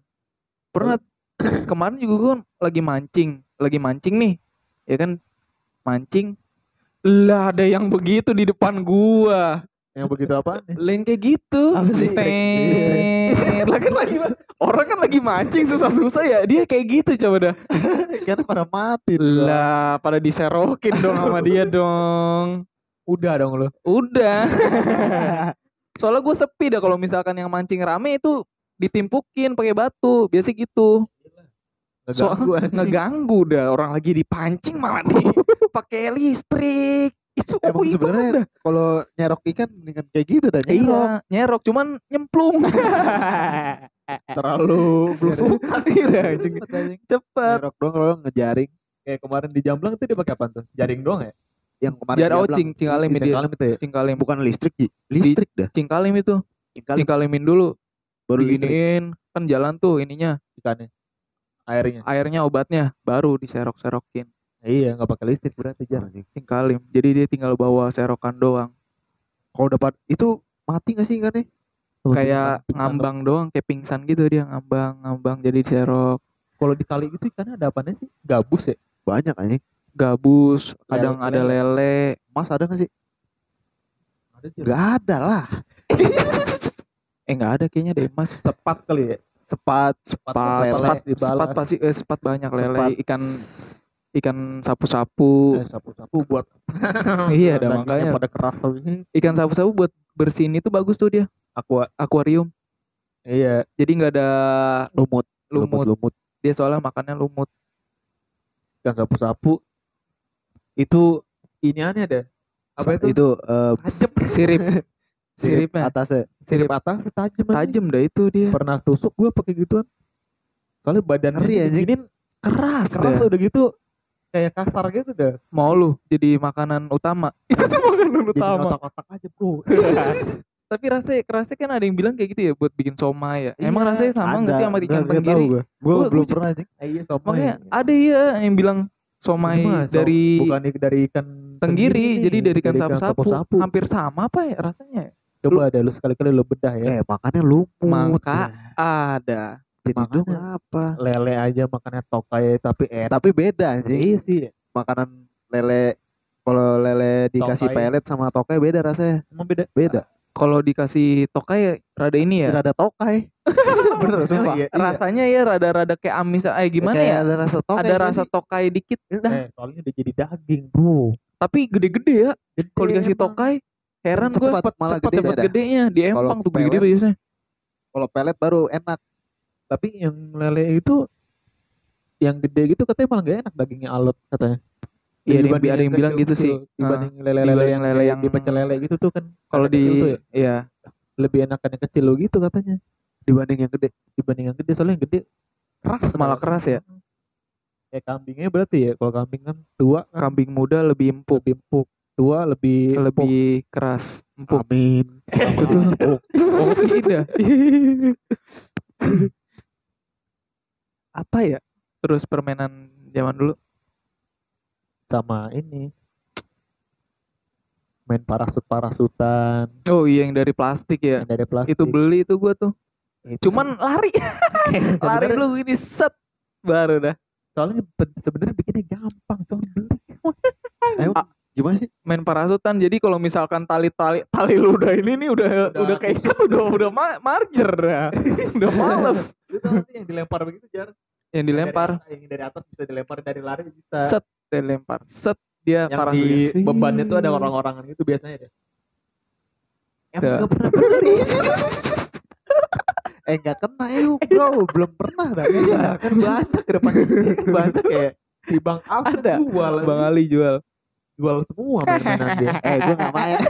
Pernah kemarin juga gue lagi mancing, lagi mancing nih. Ya kan mancing lah ada yang begitu di depan gua Yang begitu apa? lain kayak gitu Apa sih? Tet. lah kan lagi orang kan lagi mancing susah-susah ya dia kayak gitu coba dah Karena pada mati. lah pada diserokin dong sama dia dong Udah dong lu. udah soalnya gue sepi dah kalau misalkan yang mancing rame itu ditimpukin pakai batu biasa gitu Soal- Ngeganggu anjing. ngeganggu dah orang lagi dipancing malah nih pakai listrik itu Emang sebenarnya kalau nyerok ikan mendingan kayak gitu dah. nyerok. iya nyerok cuman nyemplung terlalu iya. Cepet, anjing. cepet Nyerok doang kalau ngejaring. Kayak kemarin di Jamblang itu dia pakai apa tuh? Jaring doang ya? Yang kemarin Jar dia oh bilang, cing cingkalim Itu ya? cingkalim bukan listrik, Ji. Listrik dah. cingkalim itu Cingkalim cingkalimin dulu baru listrik. diginiin kan jalan tuh ininya Ikannya. Airnya. airnya obatnya baru diserok-serokin Iya, nggak pakai listrik berarti jar. Cingkalim jadi dia tinggal bawa serokan doang Kalau dapat itu mati gak sih ikannya? kayak ngambang doang kayak pingsan gitu dia ngambang ngambang jadi diserok Kalau di kali gitu ikannya ada apanya sih? Gabus ya? Banyak anjing. Gabus kadang Lele. ada lele Mas ada gak sih? Ada sih. Gak ada lah. eh nggak ada kayaknya deh mas Sepat kali ya? Sepat. sepat lele sepat, dibalas. sepat pasti eh, sepat banyak lele Sepat. ikan ikan sapu-sapu Eh, sapu-sapu buat Iya, ada makanya. pada keras ikan sapu-sapu buat bersihin itu bagus tuh dia Aqua. akuarium Iya, jadi nggak ada Lumut. lumut Lumut. dia soalnya makannya lumut ikan sapu-sapu itu ini aneh deh. Apa itu? Itu eh, tajam sirip siripnya atasnya. Sirip atas tajam. tajam dah itu dia Pernah tusuk gua pakai gituan. Soalnya badannya Ngeri, anjing. diginin keras keras dah. udah gitu kayak kasar gitu dah. mau lu jadi makanan utama itu tuh makanan Jadi utama otak-otak aja, Bro. tapi rasanya rasanya kan ada yang bilang kayak gitu ya buat bikin somai ya emang Iya, rasanya sama nggak sih sama ikan tenggiri Gue Gua- belum pernah. Eh, iya, somai. makanya ada ya yang bilang somai Itu so- dari bukan dari ikan tenggiri jadi dari ikan sapu-sapu hampir sama apa ya rasanya ya? Coba deh lu sekali-kali lu bedah ya. Eh makannya lumut. Maka- Ya. ada Jadi dong apa? Lele aja makannya tokai tapi enak. Tapi beda anjing. Iya sih. Makanan lele kalau lele dikasih Tokai. pelet sama tokai beda rasanya. Emang beda. Beda. Kalau dikasih tokai rada ini ya Rada tokai. Bener sumpah. iya. rasanya ya rada-rada kayak amis eh gimana Kayak ya Ada rasa tokai. ada rasa tokai dikit dah Eh, soalnya udah jadi daging, Bro. tapi gede-gede ya kalau dikasih emang. tokai heran gue Cepat, malah cepet gede cepet gedenya di empang tuh gede biasanya Kalau pelet baru enak. Tapi yang lele itu yang gede gitu katanya malah gak enak dagingnya alot katanya. Iya, ada yang- Dibanding ada yang bilang gitu sih. Dibanding lele-lele dibanding yang lele yang- di pecel lele gitu tuh kan. kalau di tuh ya, iya lebih enakan yang kecil lo gitu katanya. dibanding yang gede. dibanding yang gede soalnya yang gede keras Malah keras ya? kayak kambingnya berarti ya kalau kambing kan tua kan Kambing muda lebih empuk, lebih empuk tua lebih empuk. lebih keras, empuk. Amin. Itu tuh. Oh, tidak. Apa ya? Terus permainan zaman dulu sama ini main parasut parasutan Oh iya yang dari plastik ya. yang dari plastik Itu beli itu gua tuh. Itu Cuman lari, kan- lari lu gini set baru dah. soalnya be- sebenarnya bikinnya gampang cuma beli Ayo, gimana sih? Main parasutan. Jadi kalau misalkan tali-tali tali lu udah ini nih udah udah, Udah keikat udah udah ma- marjer ya. udah males itu yang dilempar begitu jar yang dilempar. dari, yang dari atas bisa dilempar dari lari bisa Set dilempar. Set dia yang parasutnya. di sih. bebannya tuh ada orang-orangan gitu biasanya deh Ya. emang gak pernah beli Eh nggak kena yuk bro, belum pernah dah. Iya, kan banyak ke depan kan banyak kayak si Bang Al kan Ada. jual Bang Ali jual. jual semua main-mainan dia Eh gue nggak main.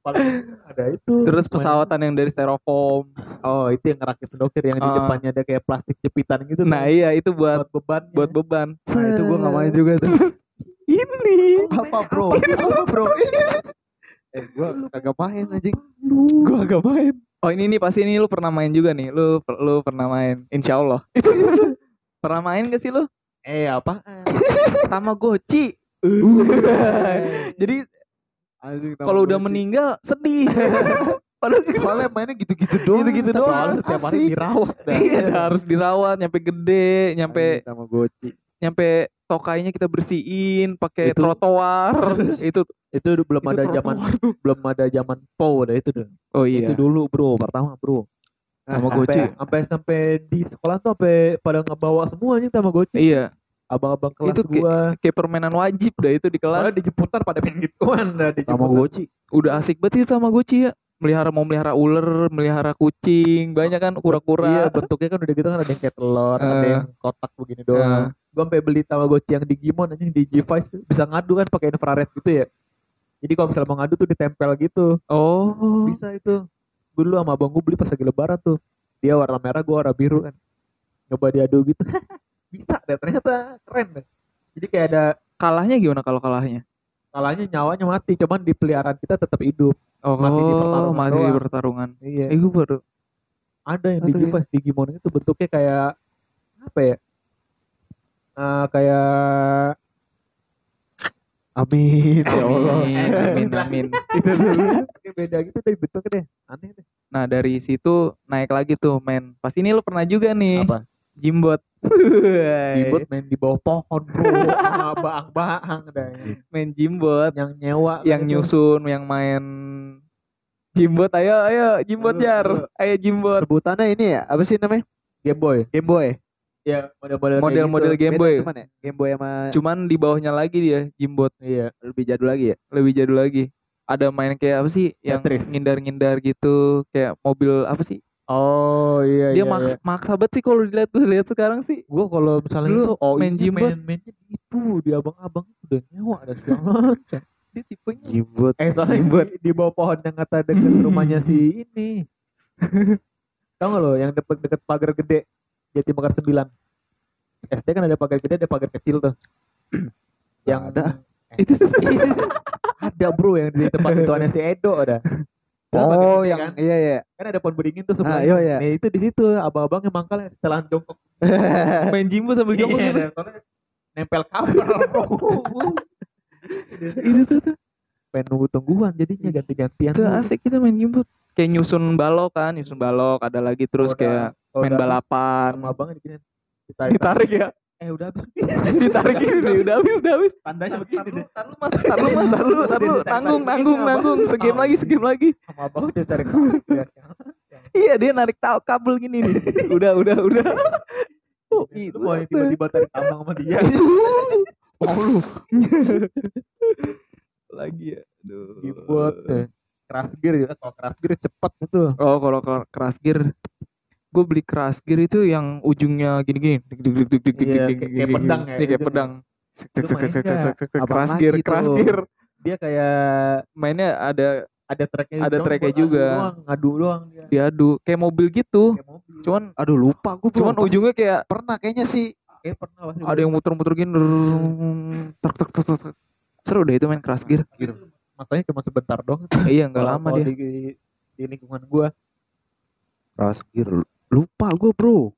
paling ada itu Terus pesawatan yang dari styrofoam. oh itu yang ngerakit dokter yang di Ah. depannya ada kayak plastik jepitan gitu Nah tuh, iya itu buat buat beban buat beban. Nah itu gue nggak main juga tuh. Ini. Apa bro? Apa bro? eh gue kagak main anjing. Gue kagak main. Oh ini nih pasti ini lu pernah main juga nih. Lu lu pernah main. Insya Allah. pernah main gak sih lu? eh apa Tamagotchi. Jadi Anjing, kalau udah meninggal sedih. Padahal Soalnya mainnya gitu-gitu doang. Gitu-gitu doang. soalnya setiap hari dirawat. Iya, harus dirawat nyampe gede, nyampe Anjing, Tamagotchi. nyampe tokainya kita bersihin pakai Itu- trotoar. itu itu belum itu ada zaman tuh. belum ada zaman PO dah itu deh Oh itu iya. dulu bro pertama bro Tamagotchi. sampai sampai sampai di sekolah tuh sampai pada ngebawa semuanya Tamagotchi Iya, abang-abang kelas Itu kayak- gua kayak permainan wajib dah itu di kelas. soalnya di jemputan pada main gituan dah di. Tamagotchi. Udah asik banget itu Tamagotchi ya. Melihara mau melihara ular, melihara kucing, banyak kan Iya kura-kura. bentuknya kan udah gitu kan ada yang kayak telur, ada Eh. yang kotak begini doang. Gua sampai beli Tamagotchi yang Digimon anjing di G5 tuh bisa ngadu kan pakai infrared gitu ya. Jadi kalau misalnya mau ngadu tuh ditempel gitu. Oh. Bisa itu. Gue dulu sama abang gue beli pas lagi lebaran tuh. Dia warna merah, gua warna biru kan. Coba diadu gitu. bisa deh ternyata keren deh. Jadi kayak ada Kalahnya gimana kalau kalahnya? kalahnya nyawanya mati, cuman di peliharaan kita tetap hidup. Oh, Mati di pertarungan mati di doang. pertarungan. Iya. Eh, gue baru. ada yang Atau di G5 Digimon itu bentuknya kayak apa ya? Eh, kayak Amin. Ya Allah. Amin, amin. Itu dulu. beda gitu deh bentuknya deh. Aneh deh. Nah, dari situ naik lagi tuh main. Pas ini lu pernah juga nih. Apa? Jimbot. Ribut main di bawah pohon bro sama baang-baang dah main jimbot. yang nyewa Yang gitu. nyusun, yang main jimbot. Ayo, ayo, jimbot Aduh, jar. aduh. Ayo jimbot. Sebutannya ini ya, apa sih namanya? Game Boy Game Boy. ya model-model Model-model gitu. Game Beda Boy. Cuman ya, Game Boy sama Cuman di bawahnya lagi dia jimbot. iya lebih jadul lagi ya. Lebih jadul lagi. Ada main kayak apa sih? Yang ngindar-ngindar gitu. Kayak mobil apa sih? Oh iya Dia iya, maks iya. maksa banget sih kalau dilihat tuh lihat sekarang sih. gua kalau misalnya Dulu itu oh main ini Jimbot. main mainnya itu di abang-abang udah nyewa dan segala macam Dia tipenya Jimbot. eh soalnya Jimbot. di, di bawah pohon yang kata deket rumahnya si ini tau gak lo yang deket deket pagar gede Jati Mekar 9 SD kan ada pagar gede ada pagar kecil tuh yang Ada. Eh, ada bro yang di tempat tuannya si Edo ada Oh, gede yang kan? iya iya. kan ada pohon beringin tuh Ah, sebelah iya, iya. nah itu di situ abang-abang yang mangkal setelah jongkok main jimbot sambil jongkok Iya, gitu. dan soalnya nempel bro Itu tuh, tuh. pengen nunggu tungguan jadinya ganti-gantian Itu asik kita main jimbot. Kayak nyusun balok kan, nyusun balok, ada lagi terus Kalau kayak kalau main balapan. sama digini ditarik, Ditarik ya. Eh udah habis Ditarik gini nih, udah habis, udah habis. tandanya begini Tar lu mas, tar lu mas, tar lu, tar lu, nanggung, nanggung, nanggung, segame lagi, segame lagi. sama abang dia tarik kabel ya. Iya dia narik tahu kabel gini nih. Udah, udah, udah. Oh, lu mau yang tiba-tiba tarik tambang sama dia Oh lu. lagi ya. Aduh. dibuat eh, keras gear ya kalau keras gear cepet gitu Oh, kalau ke- keras gear gue beli keras gear itu yang ujungnya gini-gini. Iya, kayak- pedang ya, kayak pedang. Keras gear, keras tuh? gear. dia kayak Mainnya ada ada tracknya Ada cuma tracknya juga. doang, ngadu doang dia diadu kayak mobil gitu kayak mobil cuman Aduh lupa gue cuman ujungnya kayak pernah kayaknya sih. kayak pernah ada yang muter-muter gini truk truk truk truk. seru deh itu main keras gear makanya cuma sebentar doang iya nggak lama dia di, di lingkungan gua Raskir. Lupa gue bro.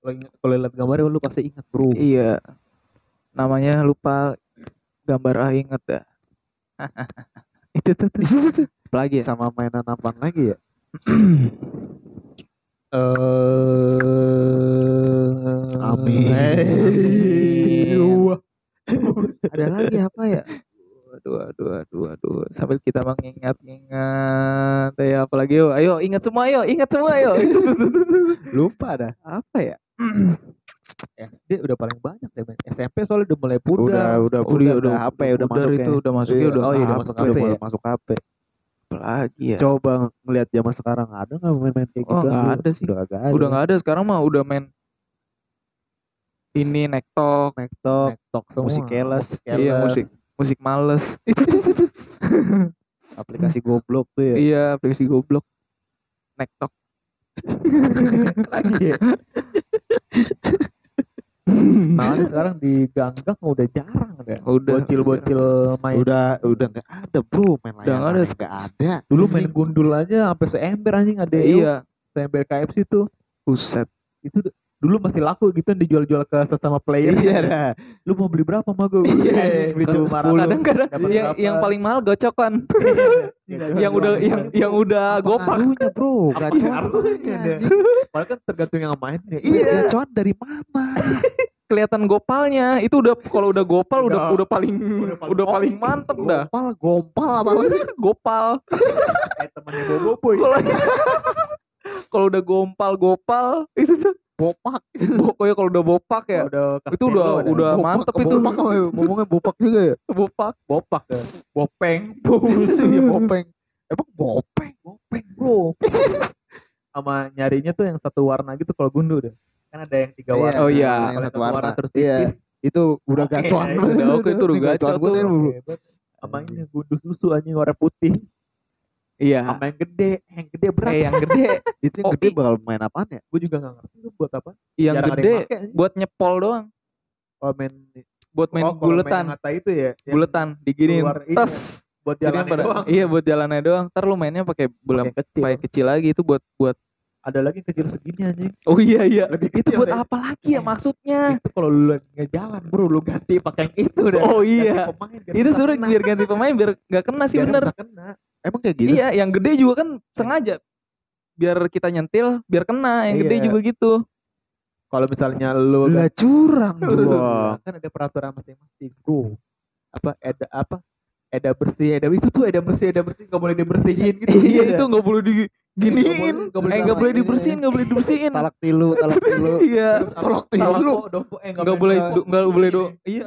kalau ingat- kalau lihat gambarnya lu pasti ingat bro iya namanya lupa gambar ah inget ya itu tuh, tuh. apalagi ya Sama mainan apa lagi ya? eh Amin. Amin. ada lagi apa ya aduh aduh aduh aduh sambil kita mengingat-ingat ya apalagi yuk ayo ingat semua ayo ingat semua ayo Lupa dah. apa ya SD udah paling banyak deh men. SMP soalnya udah mulai pudar Udah udah Oh, iya, udah, HP udah masuk itu udah masuknya Iya, udah oh iya, udah masuk Udah HP ya? masuk HP. apalagi ya Coba ngelihat zaman sekarang ada nggak main-main kayak Oh, gitu? nggak ada sih. Udah kagak ada. udah nggak ada sekarang mah udah main ini nektok Nektok, Nektok semua musik keles, iya musik musik males aplikasi goblok tuh ya. iya aplikasi goblok nektok lagi ya Malah sekarang di gang-gang udah jarang deh. Udah, Bocil-bocil main. Udah udah nggak ada bro main Udah nggak ada. layangan nggak ada. Dulu main gundul aja sampai seember anjing ada iya seember KFC tuh. Buset. Itu dulu masih laku gitu dijual-jual ke sesama player. Iya dah. Lu mau beli berapa mah gue? Iya, beli Kadang- cuma kadang-kadang Dapat yang, yang paling mahal gocokan yang udah yang yang udah gopak ngaruhnya bro? Anjing? Padahal kan tergantung yang main ya. Iya. Gacuan dari mana? kelihatan gopalnya itu udah kalau udah gopal udah Udah. udah paling Udah paling udah paling oke. mantep dah Gompal, gompal apa sih? gopal Kayak temannya Bobo boy. kalau kalau udah gompal gopal itu tuh Bopak. pokoknya kalau udah bopak ya Udah itu udah udah Bopak, mantep itu Bopak ya? Ngomongnya bopak juga ya? bopak bopak ya. Bopeng. Iya bopeng. Emang bopeng? Bopeng bro. Sama nyarinya tuh yang satu warna gitu kalau gundu deh. Kan ada yang tiga warna. Oh, iya. Yang satu warna. terus Iya. Itu udah Oke, gacuan. ya, udah oke, itu udah gacuan tuh. Sama ini gundu susu anjing warna putih. Iya Sama yang gede, yang gede berat. eh yang gede Itu yang Oh, gede bakal main apaan ya? Gue juga gak ngerti itu buat apa. yang Jarang gede anjing. buat nyepol doang Kalau main buat main oh, buletan yang ngata itu ya. yang buletan diginiin iya. tes buat Jadi jalan pada doang. iya buat jalannya doang ntar lu mainnya pakai bola Pakai kecil. pakai kecil lagi itu buat buat Ada lagi yang kecil segini anjing. oh iya iya Lebih itu kecil buat deh. apa lagi ya Eh, maksudnya Itu kalau lu ngejalan bro, lu ganti pakai yang itu deh. oh iya pemain, itu kena. biar ganti pemain biar nggak kena sih Biar bener bisa kena. Emang kayak gitu? iya yang gede juga kan sengaja biar kita nyentil biar kena yang gede Iya. juga gitu Kalau misalnya lu Lah curang dong. kan ada peraturan masing-masing bro. Apa eda apa? Eda bersih, eda itu tuh eda bersih, eda bersih nggak boleh dibersihin gitu. iya itu nggak boleh di giniin Nggak boleh- eh nggak boleh dibersihin nggak boleh dibersihin Talak tilu, talak tilu. iya Tolak Salah tilu. dompo, eh nggak boleh nggak boleh do iya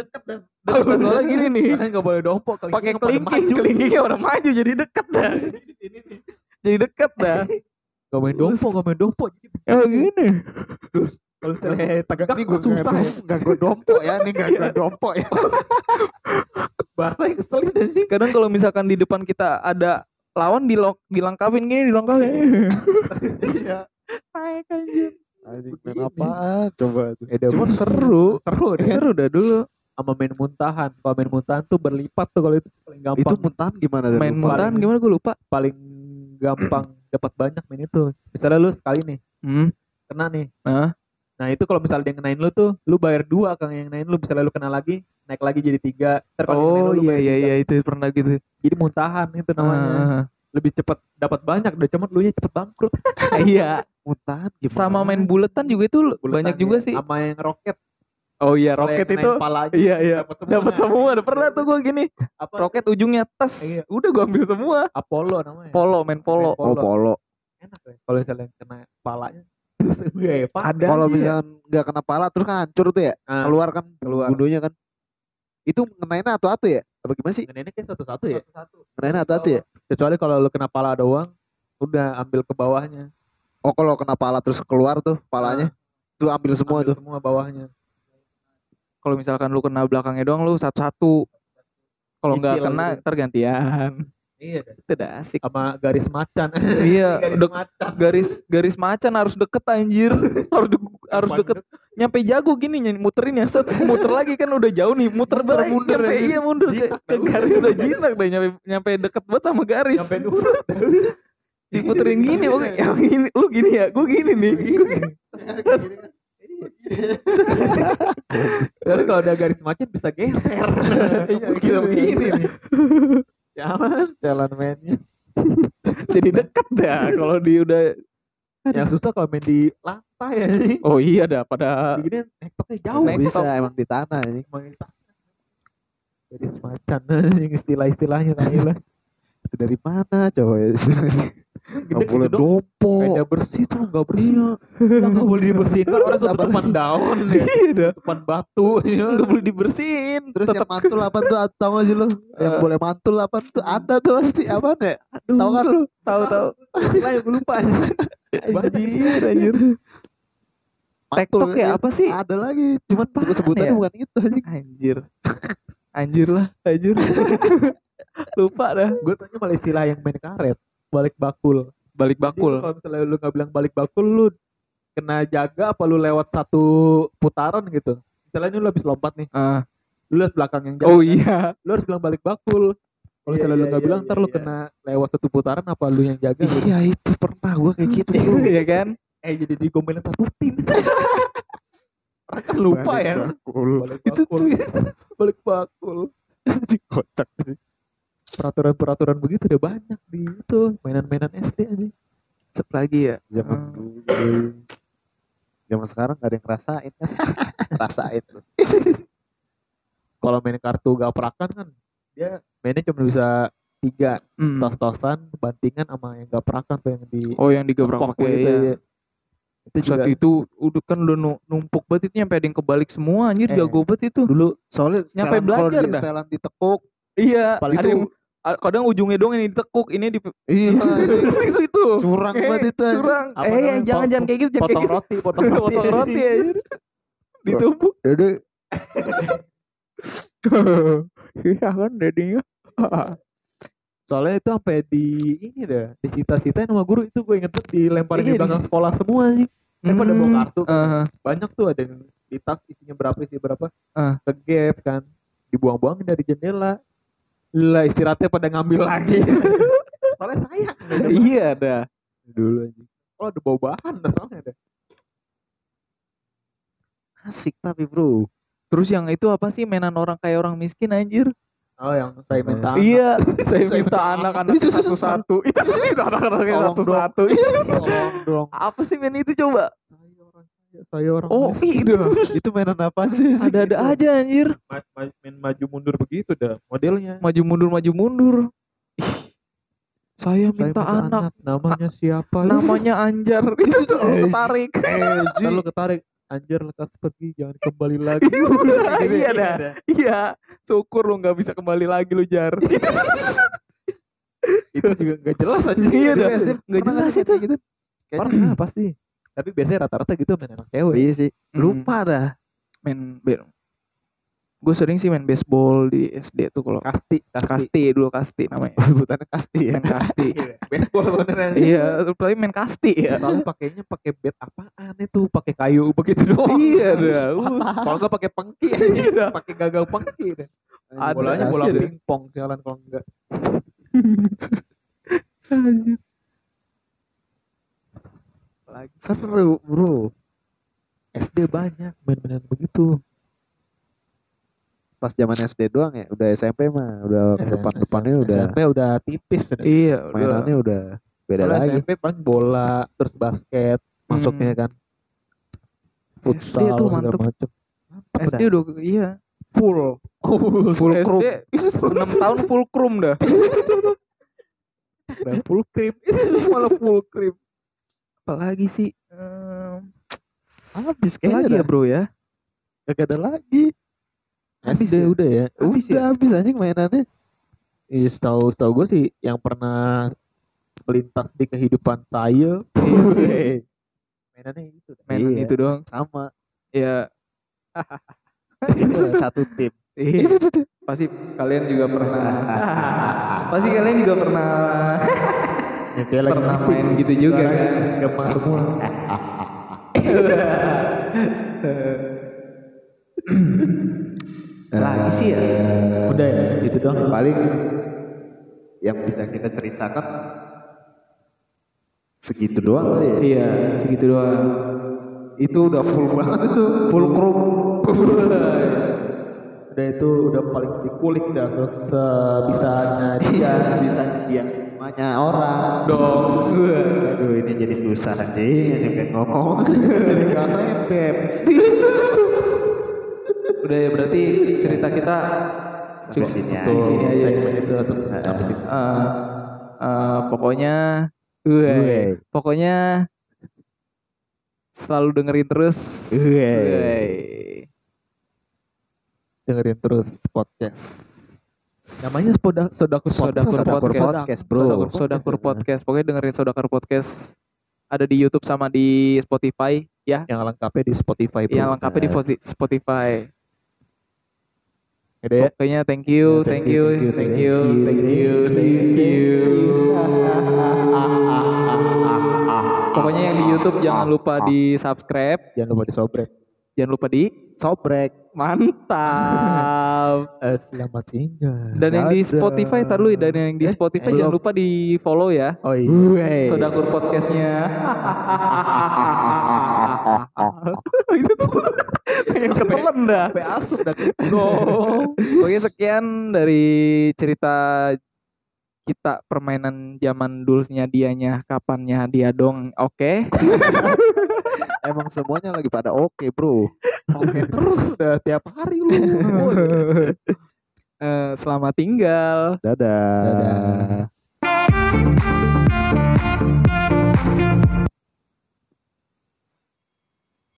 deket dah deket dah, soalnya gini nih Makanya nggak boleh dompo. pakai kelingking kelingkingnya udah maju jadi deket dah Ini nih. jadi deket dah Gak main dompo, gak main dompo. Jadi oh gini kalau misalnya tegak Ini gue susah ya. Gak gue dompo ya, ini gak gue dompo ya. Bahasa yang keselin aja sih. kadang kalau misalkan di depan kita ada lawan dilok dilengkapin gini dilengkapin Iya. naik anjir Anjing, main apaan coba Cuman bersih. seru. Seru deh. seru dah dulu Sama main muntahan. Kalau main muntahan tuh berlipat tuh kalau itu paling gampang. Itu muntahan gimana? Main lupa. muntahan gimana gue lupa paling gampang dapat banyak main itu. Misalnya lu sekali nih hmm kena nih. Hah? Nah itu kalau misalnya dia ngenain lu tuh, lu bayar dua kang yang nain lu. Misalnya lu kena lagi, naik lagi jadi tiga. Ntar oh naik lu, lu iya iya iya itu pernah gitu Jadi muntahan itu namanya. Ah, Lebih cepat dapat banyak, udah cuma lu nya cepet bangkrut. iya Muntahan gimana? sama main buletan juga itu banyak Buletannya. juga sih Sama yang roket. Oh iya roket itu palanya, iya iya dapat semua. dapat semua pernah tuh gue gini Apa? roket ujungnya tes Iya. udah gue ambil semua Apollo namanya. polo main polo Oh polo. Enak ya. Kalau misalnya kena palanya. Gue Ada Kalau sih ya. misalkan nggak kena pala terus kan hancur tuh ya. Ah, Keluar kan keluar. gundunya kan. Itu ngenainnya atau-atau ya? Apa gimana sih? Ngenainnya kayak satu-satu ya. Ngenainnya atau-atau ya? Kecuali kalau lu kena pala doang, udah ambil ke bawahnya. Oh kalau kena pala terus keluar tuh palanya. Tuh ambil semua Ambil tuh. Semua bawahnya. Kalau misalkan lu kena belakangnya doang lu satu-satu kalau nggak kena gitu. tergantian Iya, udah asik. sama garis macan. Iya, garis dek- macan. Garis garis macan harus deket anjir. harus de- harus deket. Nyampe jago gini muterin ya. Set muter lagi kan udah jauh nih. Muter balik mundur, nyampe, anjir. iya mundur ke, ke garis udah jinak deh nyampe nyampe deket banget sama garis. Nurut. Diputerin gini pokoknya. Yang gini, lu gini ya, gue gini nih. Tapi kalau ada garis macan bisa geser. Iya, gini. begini nih. Jangan Jalan mainnya. Jadi deket dah kalau di udah yang susah kalau main di lantai ya sih. Oh iya dah pada Begini nektoknya jauh. Nek- bisa Nektok. emang di tanah ini. Emang itu. Garis macan yang istilah-istilahnya tadi lah. Itu dari mana coba ya? Gede Nggak boleh gitu dong. dompo. Kayak bersih tuh nggak bersih. Iya. Ya nggak boleh dibersihin kan orang Sabar. tutupan daun ya. iya dah. Tutupan batu. ya. Nggak boleh dibersihin. Terus Tetep yang mantul apa tuh tau gak sih lu? Yang Eh. boleh mantul apa tuh ada tuh pasti apa ya? Tahu kan lu? tahu tahu. Lah yang gue lupa. Banyak Anjir, anjir. Mantul TikTok ya apa sih? Ada lagi. Cuman Apaan sebutannya ya? bukan itu aja. Anjir. Anjir lah, anjir. Lupa dah. Gue tanya malah istilah yang main karet. Balik bakul. Balik bakul. Kalau misalnya lu nggak bilang balik bakul, lu kena jaga apa lu lewat satu putaran gitu. Misalnya lu habis lompat nih, Ah. lu lihat belakang yang jaga. oh kan? iya. Lu harus bilang balik bakul. Kalau Iya, misalnya lu iya, nggak iya, bilang, iya, ntar lu iya. kena lewat satu putaran apa lu yang jaga gitu. Iya itu pernah gua kayak gitu. Iya kan? Eh jadi digomelin satu tim. Orang kan lupa Balik ya. bakul. Balik Itu bakul. balik bakul. Kocak sih. Peraturan-peraturan begitu udah banyak di itu mainan-mainan SD aja. Sep lagi ya. Zaman Hmm. dulu. Zaman sekarang gak ada yang ngerasain. Rasain tuh. Kalau main kartu gaprakan kan dia mainnya cuma bisa tiga Hmm. tos-tosan bantingan sama yang gaprakan tuh yang di Oh yang digebrak tepok pakai gitu, ya. iya. itu juga Saat itu udah kan udah nu- numpuk banget itu nyampe ada yang kebalik semua anjir Eh. jago banget itu. Dulu soalnya Nyampe belajar di- dah. setelan ditekuk. Iya, Paling ada itu- yang kadang ujungnya doang ini ditekuk, ini di Iya. itu itu. Curang Eh, banget itu. Curang. Apa Eh, namanya, jangan jangan kayak gitu, jangan potong kayak roti potong gitu. roti Potong roti ya. Ditumpuk. Yaudah, Iya kan dedinya. soalnya itu sampai di ini dah disita-sitain sama guru itu gue inget banget dilemparin Iya, di belakang sekolah semua sih Eh, pada bawa kartu kan. Uh, banyak tuh ada yang di tas isinya berapa isi berapa Ah. ke gap kan dibuang-buangin dari jendela lah istirahatnya pada ngambil lagi soalnya sayang iya dah. dulu aja oh ada bawa bahan dah soalnya ada asik tapi bro. Terus yang itu apa sih mainan orang kayak orang miskin anjir? oh yang saya minta Iya, saya Saya minta anak-anak satu-satu. Itu sih anak-anak satu-satu. Dong. Apa sih main itu coba? Saya orang Oh, iya. itu mainan apa sih? Ada-ada aja anjir. Ma- ma- main maju mundur begitu dah modelnya Maju mundur maju mundur. Ih, Saya Saya minta anak. namanya siapa Namanya Anjar. Itu tuh Eh. ketarik. Eh, lu ketarik anjir lekas pergi jangan kembali lagi Iya dah. Iya. Syukur lu nggak bisa kembali lagi lu Jar. itu juga nggak jelas aja Iya dah. Nggak jelas itu. gitu? Kayaknya pernah pasti tapi biasanya rata-rata gitu main anak cewek Iya sih. Hmm. Lupa dah. Main Gue sering sih main baseball di SD tuh kalau kasti kasti, kasti dulu kasti namanya. Sebutannya kasti ya. Main kasti. Iya, baseball sebenarnya Iya, tapi main kasti ya. soalnya pakainya pakai bat apaan itu pakai kayu begitu doang Iya dah. kalau nggak pakai pengki Iya pakai gagal pengki deh bolanya bola pingpong jalan kalau enggak Lagi. Seru bro. SD banyak main-mainan begitu Pas zaman SD doang ya. Udah SMP mah. Udah ke depan-depannya udah. SMP udah tipis. Iya. Mainannya udah beda Soalnya lagi. SMP paling bola terus basket masuknya kan futsal SD tuh mantep. macem. Mantep SD dah. udah iya. full Full SD krum. 6 tahun full krum dah. Udah full itu malah full cream Apalagi sih? Ehm, Habis lagi kayaknya ya dah. bro ya? Kagak ada lagi. Habis SD ya? udah ya Habis Udah ya? habis anjing mainannya. Iya, setahu setahu gue sih yang pernah melintas di kehidupan saya Iya. mainannya itu. Mainan Iya. itu doang. Sama. Ya, satu tim. Ih, pasti kalian juga pernah. pasti kalian juga pernah Ya kayak lagi pernah main gitu juga kan. Gema semua. Lagi sih ya. Udah ya, itu doang. paling yang bisa kita ceritakan segitu doang kali ya. Iya, segitu doang. Itu udah full banget itu, full krum. Udah itu udah paling dikulik dah se- sebisanya dia. Iya, sebisa dia semuanya orang. Dong. Aduh, ini jadi susah nih, ini pengen ngomong. jadi nggak sempet. Udah ya berarti cerita kita cukup sini aja. sini aja. Itu atau. Eh, eh, pokoknya gue pokoknya selalu dengerin terus. Gue. dengerin terus podcast. Namanya Soda Sodakur Sodakur Podcast. Podcast. Podcast, bro. Sodakur, Sodakur Podcast pokoknya dengerin Sodakur Podcast ada di YouTube sama di Spotify ya Yang lengkapnya di Spotify. bro. yang lengkapnya di Spotify ya. pokoknya thank you Ya, thank you thank you thank you thank you pokoknya yang di YouTube jangan lupa di subscribe Jangan lupa disobrek. Jangan lupa di Sobrek. mantap Eh, selamat tinggal. dan yang di. Spotify tar lu dan yang di Eh, Spotify belum. jangan lupa di follow ya Oh iya. Gue. Sodakur podcastnya itu tuh pengen ketelan dah asup dah. oke sekian dari cerita kita permainan zaman dulunya dianya kapannya dia dong oke Emang semuanya lagi pada oke, bro. Oke terus udah tiap hari lu. Eh, selamat tinggal Dadah. Dadah.